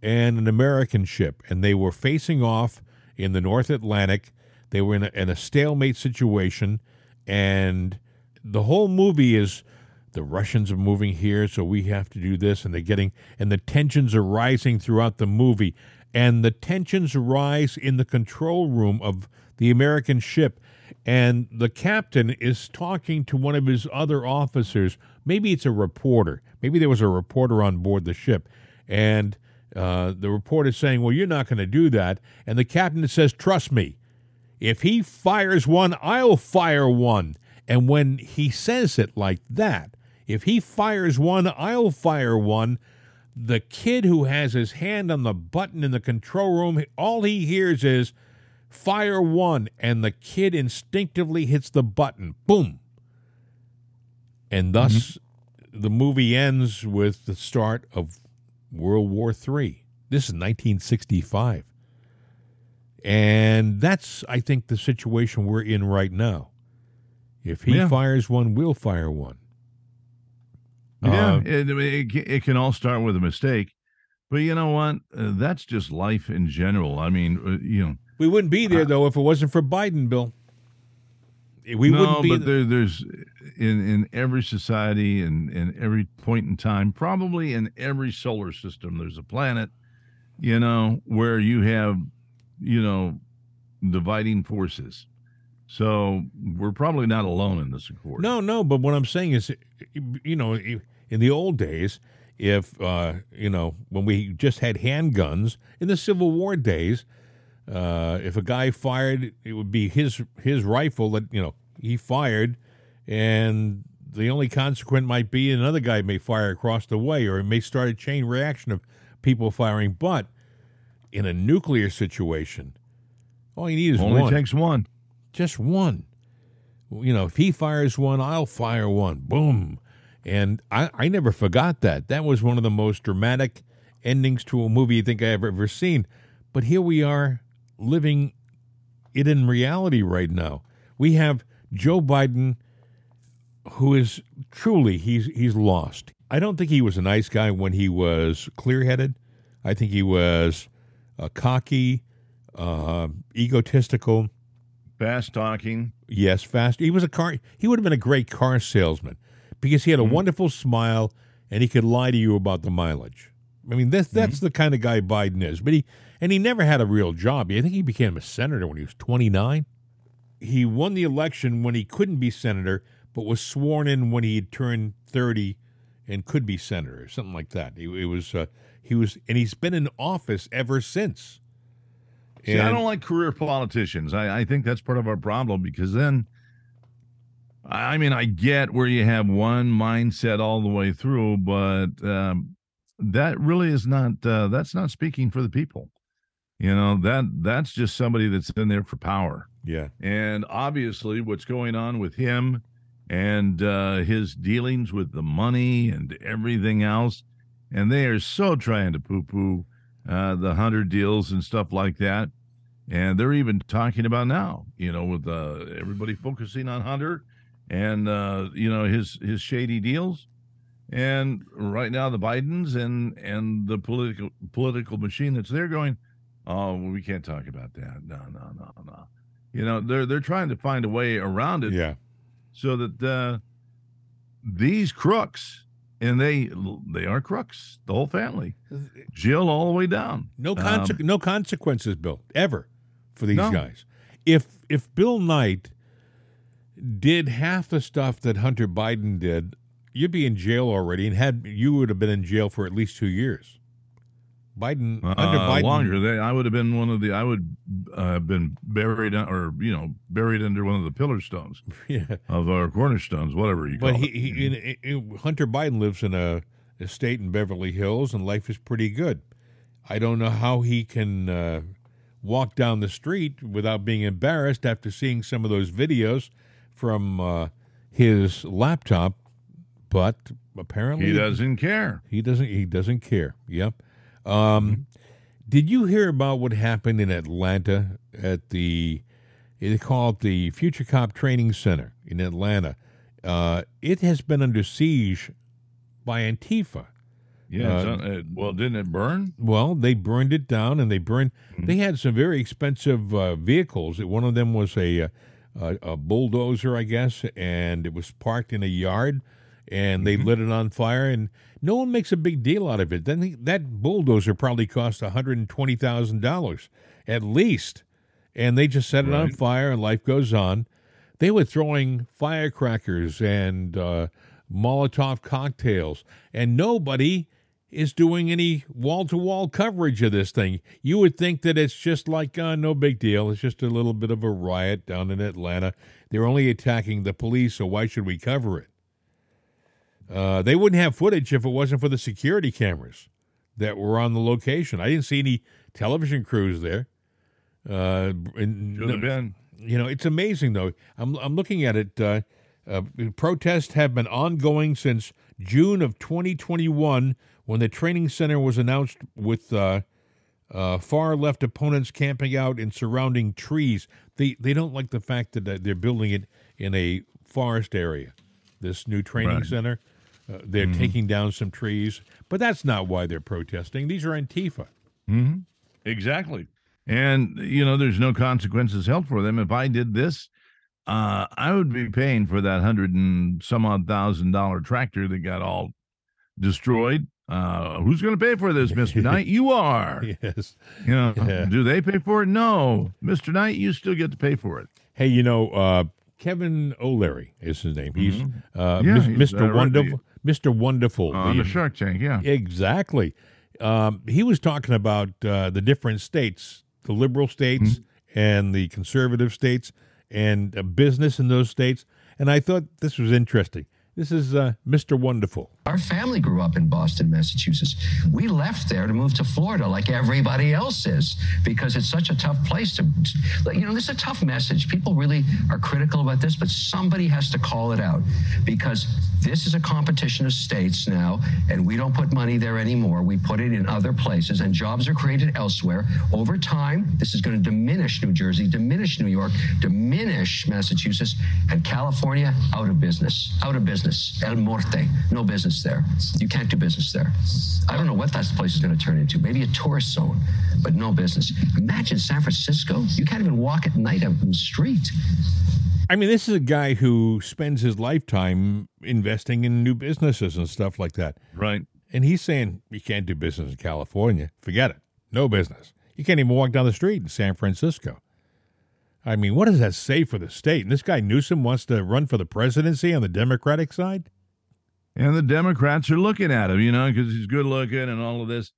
and an American ship, and they were facing off in the North Atlantic. They were in a, in a stalemate situation, and the whole movie is the Russians are moving here, so we have to do this, and they're getting, and the tensions are rising throughout the movie, and the tensions rise in the control room of the American ship, and the captain is talking to one of his other officers. Maybe it's a reporter. Maybe there was a reporter on board the ship, and uh, the reporter is saying, "Well, you're not going to do that," and the captain says, "Trust me." If he fires one, I'll fire one. And when he says it like that, if he fires one, I'll fire one. The kid who has his hand on the button in the control room, all he hears is fire one, and the kid instinctively hits the button. Boom. And thus the movie ends with the start of World War III. This is 1965. And that's, I think, the situation we're in right now. If he Yeah. fires one, we'll fire one. Yeah, Uh, it, it, it can all start with a mistake. But you know what? Uh, that's just life in general. I mean, uh, you know, we wouldn't be there though if it wasn't for Biden, Bill. We no, wouldn't be. but there, there's in in every society and in every point in time, probably in every solar system, there's a planet, you know, where you have, you know, dividing forces. So we're probably not alone in this accord. No, no, but what I'm saying is, you know, in the old days, if uh, you know, when we just had handguns in the Civil War days, uh, if a guy fired, it would be his his rifle that you know he fired, and the only consequence might be another guy may fire across the way, or it may start a chain reaction of people firing. But in a nuclear situation, all you need is Only one. takes one. just one. You know, if he fires one, I'll fire one. Boom. And I, I never forgot that. That was one of the most dramatic endings to a movie I think I've ever seen. But here we are living it in reality right now. We have Joe Biden who is truly he's he's lost. I don't think he was a nice guy when he was clear-headed. I think he was uh, cocky, uh, egotistical. Fast talking. Yes, fast. He was a car. He would have been a great car salesman because he had a wonderful smile and he could lie to you about the mileage. I mean, that's that's the kind of guy Biden is. But he and he never had a real job. I think he became a senator when he was twenty nine. He won the election when he couldn't be senator, but was sworn in when he had turned thirty and could be senator, or something like that. It, it was uh, he was, and he's been in office ever since. See, I don't like career politicians. I, I think that's part of our problem because then, I I mean, I get where you have one mindset all the way through, but um, that really is not. Uh, that's not speaking for the people. You know that that's just somebody that's in there for power. Yeah. And obviously, what's going on with him and uh, his dealings with the money and everything else, and they are so trying to poo-poo uh, the hunter deals and stuff like that. And they're even talking about now, you know, with uh, everybody focusing on Hunter and uh, you know his his shady deals. And right now, the Bidens and and the political political machine that's there going, oh, well, we can't talk about that. No, no, no, no. You know, they're they're trying to find a way around it Yeah. so that uh, these crooks and they they are crooks, the whole family, Jill all the way down. No conse- Um, no consequences, Bill, ever for these No. guys. If if Bill Knight did half the stuff that Hunter Biden did, you'd be in jail already, and had you would have been in jail for at least two years. Biden uh, Hunter Biden longer. They, I would have been one of the. I would uh, have been buried or you know buried under one of the pillar stones Yeah, of our cornerstones, whatever you call but he, it. he in, in, Hunter Biden lives in a estate in Beverly Hills, and life is pretty good. I don't know how he can uh, walk down the street without being embarrassed after seeing some of those videos from uh, his laptop, but apparently he doesn't care. He doesn't. He doesn't care. Yep. Um, Did you hear about what happened in Atlanta at the? They call it the Future Cop Training Center in Atlanta. Uh, it has been under siege by Antifa. Yeah. Uh, uh, well, didn't it burn? Well, they burned it down, and they burned. They had some very expensive uh, vehicles. One of them was a, uh, a a bulldozer, I guess, and it was parked in a yard, and they lit it on fire. And no one makes a big deal out of it. Then the- that bulldozer probably cost one hundred and twenty thousand dollars at least, and they just set it on fire, and life goes on. They were throwing firecrackers and uh, Molotov cocktails, and nobody is doing any wall to wall coverage of this thing. You would think that it's just like, uh, no big deal. It's just a little bit of a riot down in Atlanta. They're only attacking the police, so why should we cover it? Uh, they wouldn't have footage if it wasn't for the security cameras that were on the location. I didn't see any television crews there. Uh, and Should have been. you know, it's amazing though. I'm I'm looking at it. Uh, uh, protests have been ongoing since June of 2021, when the training center was announced with uh, uh, far left opponents camping out in surrounding trees. They they don't like the fact that they're building it in a forest area. This new training Right. center. Uh, they're Mm-hmm. taking down some trees, but that's not why they're protesting. These are Antifa. Mm-hmm. Exactly. And, you know, there's no consequences held for them. If I did this, uh, I would be paying for that hundred and some odd thousand dollar tractor that got all destroyed. Uh, who's going to pay for this, Mr. Knight? You are. Yes. You know, Yeah. do they pay for it? No. Mr. Knight, you still get to pay for it. Hey, you know, uh, Kevin O'Leary is his name. He's uh, Yeah, he's, Mr. uh, right, Wonderful. Mr. Wonderful. On the- the Shark Tank, yeah. Exactly. Um, he was talking about uh, the different states, the liberal states Mm-hmm. and the conservative states, and uh, business in those states. And I thought this was interesting. This is uh, Mr. Wonderful. Our family grew up in Boston, Massachusetts. We left there to move to Florida like everybody else is because it's such a tough place to, you know, this is a tough message. People really are critical about this, but somebody has to call it out because this is a competition of states now, and we don't put money there anymore. We put it in other places, and jobs are created elsewhere. Over time, this is going to diminish New Jersey, diminish New York, diminish Massachusetts, and California out of business. Out of business. El Morte. No business there. You can't do business there. I don't know what that place is going to turn into. Maybe a tourist zone, but no business. Imagine San Francisco. You can't even walk at night out in the street. I mean, this is a guy who spends his lifetime investing in new businesses and stuff like that. Right. And he's saying you can't do business in California. Forget it. No business. You can't even walk down the street in San Francisco. I mean, what does that say for the state? And this guy Newsom wants to run for the presidency on the Democratic side? And the Democrats are looking at him, you know, because he's good looking and all of this.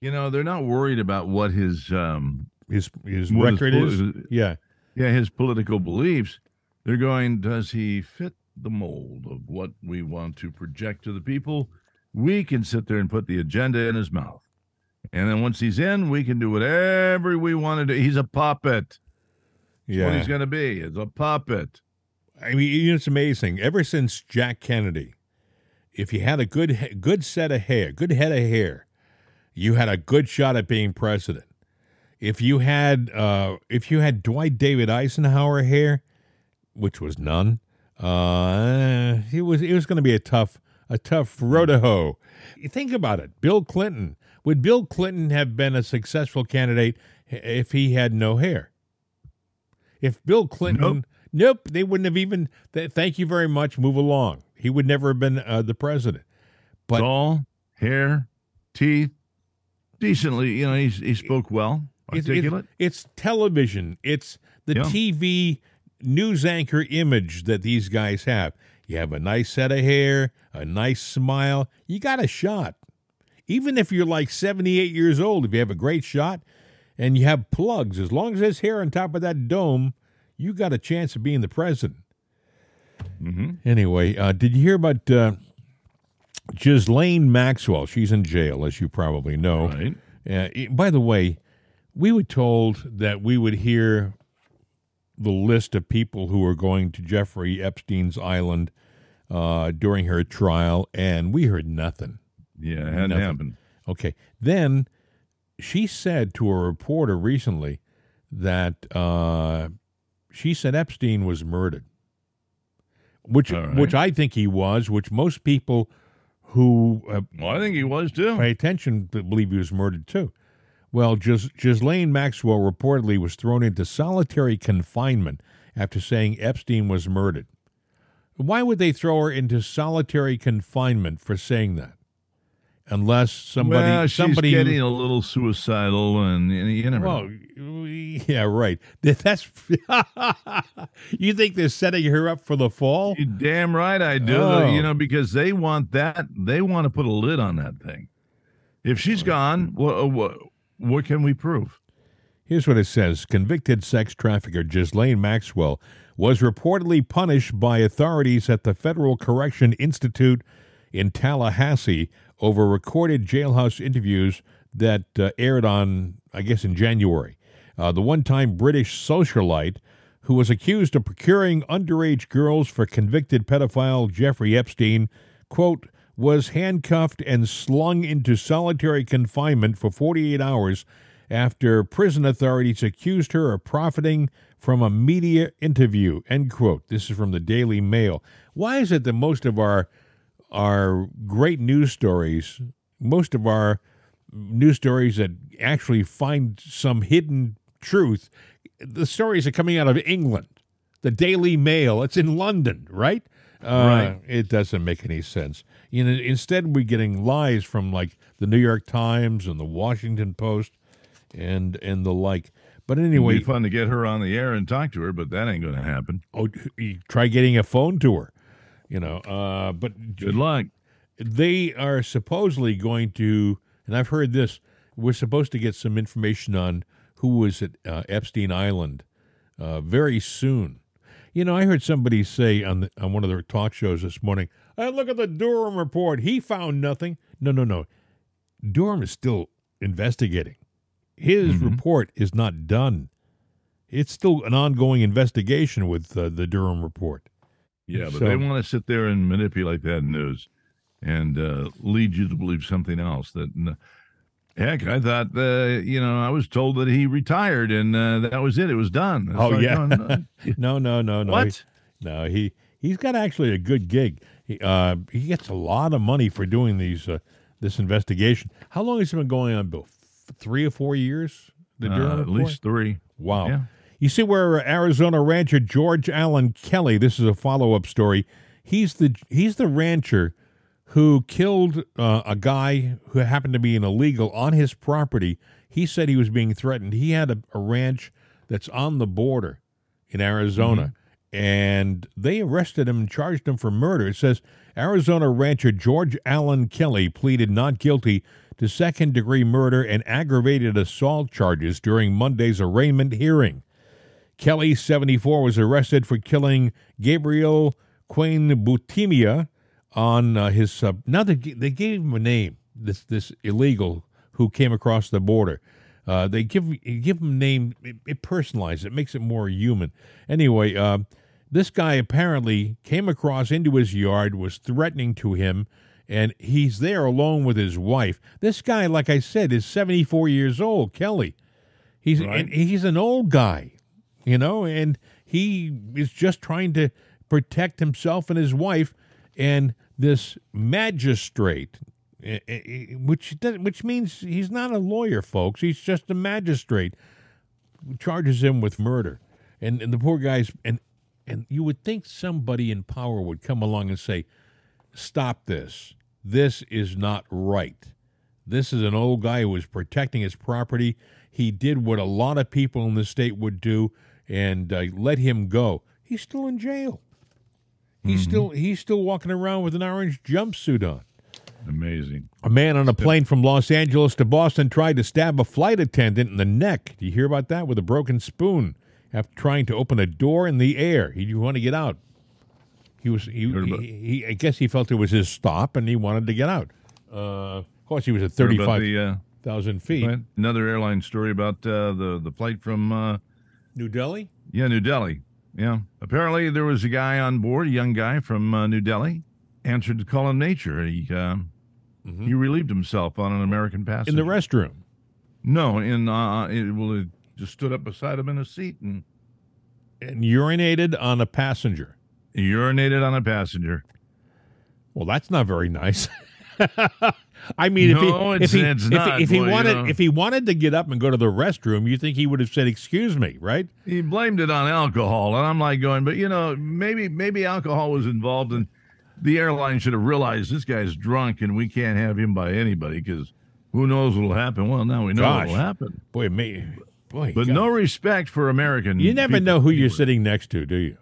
You know, they're not worried about what his um His his what his record is? Yeah. yeah, his political beliefs. They're going, does he fit the mold of what we want to project to the people? We can sit there and put the agenda in his mouth. And then once he's in, we can do whatever we want to do. He's a puppet. That's Yeah. what he's going to be. Is a puppet. I mean, it's amazing. Ever since Jack Kennedy, if you had a good good set of hair, good head of hair, you had a good shot at being president. If you had uh, if you had Dwight David Eisenhower hair, which was none, uh, it was it was going to be a tough a tough road to hoe. Think about it. Bill Clinton would Bill Clinton have been a successful candidate if he had no hair? If Bill Clinton, nope, they wouldn't have even. Th- thank you very much. Move along. He would never have been uh, the president. But hair, teeth, decently. You know, he's, he spoke well, it's, articulate. it's, it's television. It's the Yeah. TV news anchor image that these guys have. You have a nice set of hair, a nice smile. You got a shot. Even if you're like 78 years old, if you have a great shot and you have plugs, as long as there's hair on top of that dome, you got a chance of being the president. Mm-hmm. Anyway, uh, did you hear about uh, Ghislaine Maxwell? She's in jail, as you probably know. Right. Uh, i- by the way, we were told that we would hear the list of people who were going to Jeffrey Epstein's island uh, during her trial, and we heard nothing. Yeah, it hadn't Nothing. happened. Okay. Then she said to a reporter recently that uh, she said Epstein was murdered, which right. which I think he was, which most people who uh, Well, I think he was too. pay attention to believe he was murdered too. Well, Gis- Ghislaine Maxwell reportedly was thrown into solitary confinement after saying Epstein was murdered. Why would they throw her into solitary confinement for saying that? Unless somebody well, she's somebody getting a little suicidal, and, and you never well, know. yeah, right. That's you think they're setting her up for the fall? You damn right I do. Oh. You know, because they want that. They want to put a lid on that thing. If she's gone, what uh, what, what can we prove? Here's what it says Convicted sex trafficker Ghislaine Maxwell was reportedly punished by authorities at the Federal Correction Institute in Tallahassee over recorded jailhouse interviews that uh, aired on, I guess, in January. Uh, the one time British socialite who was accused of procuring underage girls for convicted pedophile Jeffrey Epstein, quote, was handcuffed and slung into solitary confinement for 48 hours after prison authorities accused her of profiting from a media interview. End quote. This is from the Daily Mail. Why is it that most of our our great news stories, most of our news stories that actually find some hidden truth, the stories are coming out of England. The Daily Mail, it's in London, right? Uh, Right. It doesn't make any sense. You know, instead we're getting lies from like the New York Times and the Washington Post and and the like. But anyway, It'd be fun to get her on the air and talk to her, but that ain't going to happen. oh, try getting a phone to her. You know, uh, but Good luck. they are supposedly going to, and I've heard this. We're supposed to get some information on who was at uh, Epstein Island uh, very soon. You know, I heard somebody say on the, on one of their talk shows this morning, "I look at the Durham report. He found nothing." No, no, no. Durham is still investigating. His report is not done. It's still an ongoing investigation with uh, the Durham report. Yeah, but So- they want to sit there and manipulate that news and uh, lead you to believe something else. That heck, I thought uh, you know I was told that he retired and uh, that was it. It was done. It's Oh like, yeah, no. no, no, no, no. What? He- no, he he's got actually a good gig. He uh, he gets a lot of money for doing these uh, this investigation. How long has it been going on, Bill? F- three or four years? The Uh, Durham at report? least three. Wow. Yeah. You see where Arizona rancher George Allen Kelly, this is a follow-up story. He's the he's the rancher who killed uh, a guy who happened to be an illegal on his property. He said he was being threatened. He had a, a ranch that's on the border in Arizona, and they arrested him and charged him for murder. It says Arizona rancher George Allen Kelly pleaded not guilty to second degree murder and aggravated assault charges during Monday's arraignment hearing. Kelly, 74, was arrested for killing Gabriel Cuen Buitimea on uh, his. Uh, now they, they gave him a name. This this illegal who came across the border. Uh, they give give him a name. It, it personalized. It makes it more human. Anyway, uh, this guy apparently came across into his yard, was threatening to him, and he's there alone with his wife. This guy, like I said, is 74 years old. Kelly. He's Right. and he's an old guy, you know, and he is just trying to protect himself and his wife. And this magistrate, eh, eh, eh, which which means he's not a lawyer, folks. He's just a magistrate, charges him with murder. And and the poor guy's and and you would think somebody in power would come along and say, "Stop this. This is not right." This is an old guy who was protecting his property. He did what a lot of people in the state would do and uh, let him go. He's still in jail. He's still he's still walking around with an orange jumpsuit on. Amazing. A man on a plane from Los Angeles to Boston tried to stab a flight attendant in the neck. Do you hear about that? With a broken spoon after trying to open a door in the air. He didn't want to get out. He was he, he, he I guess he felt it was his stop and he wanted to get out. Uh, of course, he was at Heard thirty five uh, feet. Another airline story about uh, the the flight from uh, New Delhi. yeah New Delhi. Yeah, apparently there was a guy on board, a young guy from uh, New Delhi, answered the call of nature. He uh, he relieved himself on an American passenger Mm-hmm. in the restroom. No, in uh, it well, it just stood up beside him in a seat and and urinated on a passenger. urinated on a passenger. Well, that's not very nice. I mean, No, if he if he, it's if, not, if he boy, you wanted know. if he wanted to get up and go to the restroom, you think he would have said, "Excuse me," right? He blamed it on alcohol, and I'm like going, but you know, maybe maybe alcohol was involved, and the airline should have realized this guy's drunk, and we can't have him by anybody because who knows what'll happen. Well, now we know Gosh. what'll happen. Boy, me, boy, But God. no respect for American. you never people know who you're sitting next to, do you?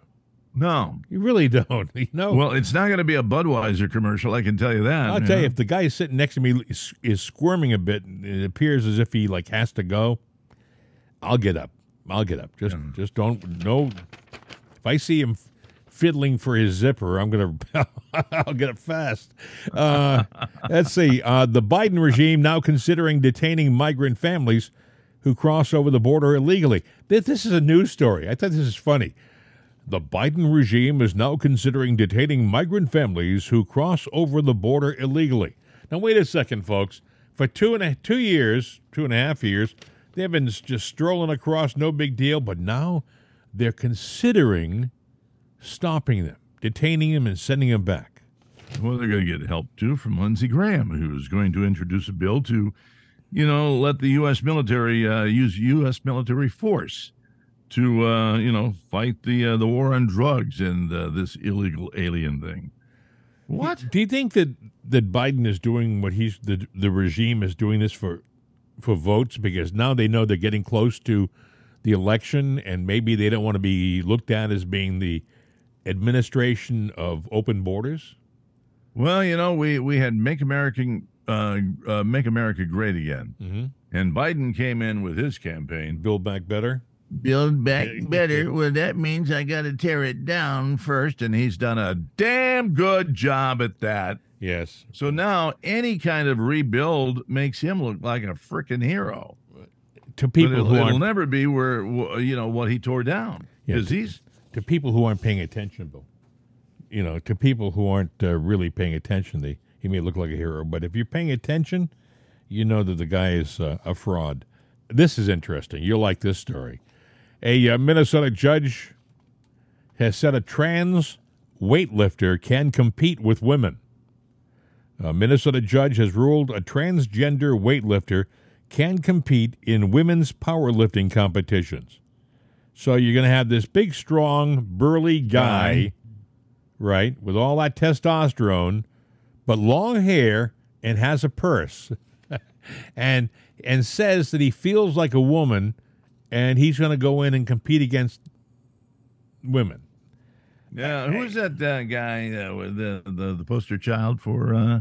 No. You really don't. You know. Well, it's not going to be a Budweiser commercial. I can tell you that. I'll tell you, if the guy sitting next to me is, is squirming a bit, and it appears as if he like has to go. I'll get up. I'll get up. Just, just don't. No. If I see him fiddling for his zipper, I'm gonna. I'll get up fast. Uh, let's see. Uh, the Biden regime now considering detaining migrant families who cross over the border illegally. This, this is a news story. I thought this is funny. The Biden regime is now considering detaining migrant families who cross over the border illegally. Now, wait a second, folks. For two and a, two years, two and a half years, they've been just strolling across, no big deal. But now they're considering stopping them, detaining them, and sending them back. Well, they're going to get help too from Lindsey Graham, who's going to introduce a bill to, you know, let the U.S. military uh, use U.S. military force to, uh, you know, fight the uh, the war on drugs and uh, this illegal alien thing. What? Do you think that that Biden is doing what he's the the regime is doing this for for votes because now they know they're getting close to the election and maybe they don't want to be looked at as being the administration of open borders? Well, you know, we we had make American uh, uh, make America great again, mm-hmm. and Biden came in with his campaign, Build Back Better. Build back better. Well, that means I got to tear it down first, and he's done a damn good job at that. Yes. So now any kind of rebuild makes him look like a freaking hero. To people it'll, who it'll never be where you know what he tore down Yeah, because to- he's to people who aren't paying attention, Bill. You know, to people who aren't uh, really paying attention, they he may look like a hero, but if you're paying attention, you know that the guy is uh, a fraud. This is interesting. You'll like this story. A uh, Minnesota judge has said a trans weightlifter can compete with women. A Minnesota judge has ruled a transgender weightlifter can compete in women's powerlifting competitions. So you're going to have this big, strong, burly guy, Guy. right, with all that testosterone, but long hair and has a purse, and and says that he feels like a woman, and he's going to go in and compete against women. yeah. Who's that uh, guy uh, with the, the the poster child for uh,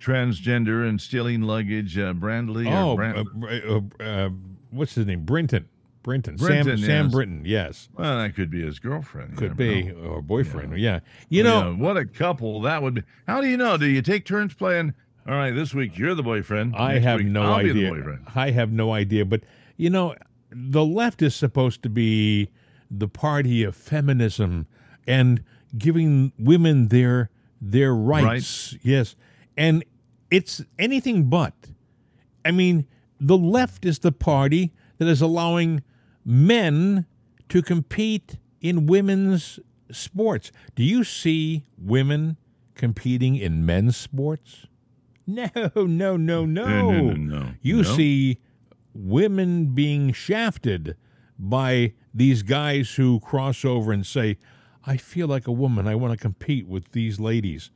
transgender and stealing luggage? Uh, Brandley. or Oh, Brand- uh, uh, uh, what's his name? Brinton. Brinton. Brinton, Sam. Sam yes. Brinton. Yes, well, that could be his girlfriend. Could be know. or boyfriend. Yeah. You Oh, know. yeah, what a couple that would be. How do you know? Do you take turns playing? All right, this week you're the boyfriend. I Next have week, no I'll Be idea. the boyfriend. I have no idea. But you know, the left is supposed to be the party of feminism and giving women their their rights. Yes, and it's anything but. I mean, the left is the party that is allowing men to compete in women's sports. Do you see women competing in men's sports? No, no, no, no. No, no, no, no. You No. see women being shafted by these guys who cross over and say, I feel like a woman. I want to compete with these ladies.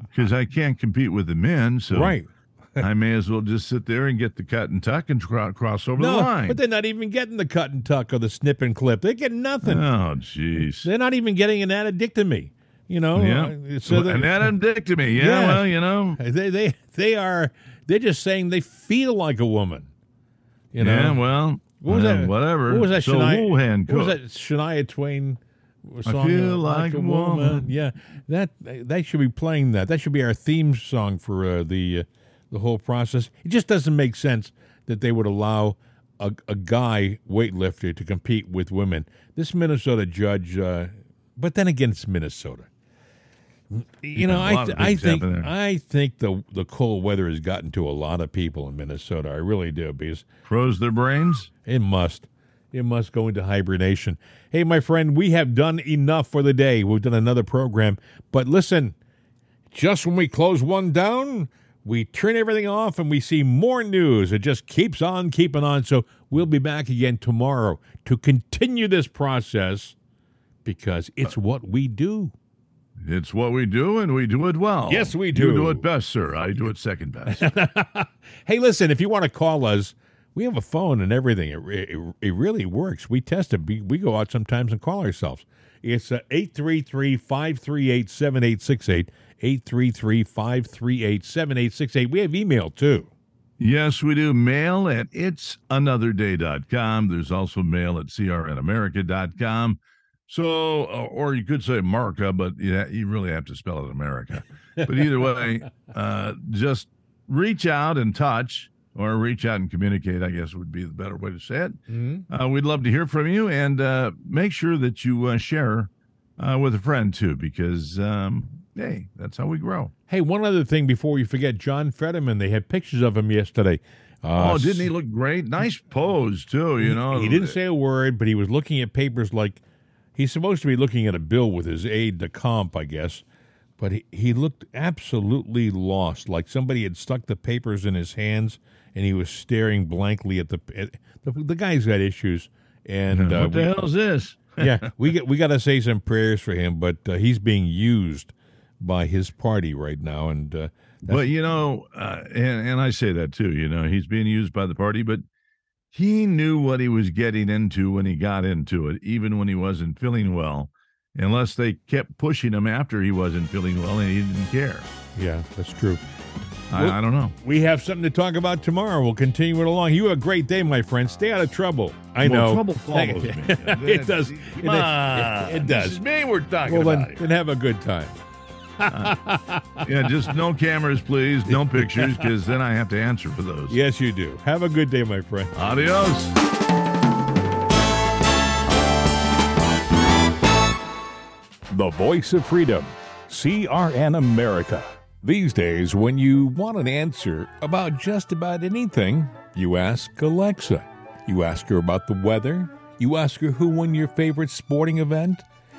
Because I can't compete with the men, so Right. I may as well just sit there and get the cut and tuck and cro- cross over no, the line. but they're not even getting the cut and tuck or the snip and clip. They're getting nothing. oh, jeez. They're not even getting an addictomy. You know, Yeah. Uh, so and that addicted Yeah, well, you know. they they they are they're just saying they feel like a woman. You know, yeah, well, What was that? Whatever. What was that? So Shania, Wuhan what was that? Shania Twain. song? I feel uh, like a woman. Yeah, that they should be playing that. That should be our theme song for uh, the uh, the whole process. It just doesn't make sense that they would allow a, a guy weightlifter to compete with women. This Minnesota judge, uh, but then again, it's Minnesota. You know, I th- I think. I think the the cold weather has gotten to a lot of people in Minnesota. I really do because Froze their brains. it must. It must go into hibernation. Hey, my friend, we have done enough for the day. We've done another program. But listen, just when we close one down, we turn everything off and we see more news. It just keeps on keeping on. So we'll be back again tomorrow to continue this process because it's what we do. It's what we do, and we do it well. Yes, we You do. do it best, sir. I do it second best. Hey, listen, if you want to call us, we have a phone and everything. It, it, it really works. We test it. We, we go out sometimes and call ourselves. It's uh, 833 538 7868. 833 538 7868. We have email too. Yes, we do. Mail at it'sanotherday.com. There's also mail at crnamerica.com. So, uh, or you could say Marca, but yeah, you really have to spell it America. But either way, uh, just reach out and touch, or reach out and communicate, I guess would be the better way to say it. Uh, we'd love to hear from you and uh, make sure that you uh, share uh, with a friend too, because, um, hey, that's how we grow. Hey, one other thing before we forget John Fetterman. They had pictures of him yesterday. Uh, oh, didn't he look great? Nice pose too. You know, He didn't say a word, but he was looking at papers like he's supposed to be looking at a bill with his aide de camp, I guess. but he, he looked absolutely lost, like somebody had stuck the papers in his hands and he was staring blankly at the at, the, the guy's got issues. And uh, what the we- hell is this? yeah, we get we got to say some prayers for him, but uh, he's being used by his party right now, and uh, But you know, uh, and and I say that too. You know, he's being used by the party, but he knew what he was getting into when he got into it, even when he wasn't feeling well. Unless they kept pushing him after he wasn't feeling well, and he didn't care. yeah, that's true. I, Well- I don't know. We have something to talk about tomorrow. We'll continue it along. You have a great day, my friend. Stay out of trouble. I Well, know trouble follows me. it does. Come It, on. it, it This does. is me we're talking well, about. then, then have a good time. yeah, just no cameras, please. No pictures, because then I have to answer for those. Yes, you do. Have a good day, my friend. Adios. The voice of freedom. CRN America. These days, when you want an answer about just about anything, you ask Alexa. You ask her about the weather. You ask her who won your favorite sporting event.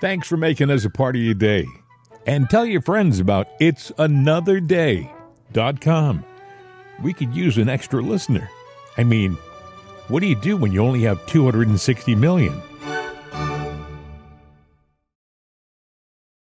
Thanks for making us a part of your day. And tell your friends about It's Another it'sanotherday.com. We could use an extra listener. I mean, what do you do when you only have 260 million?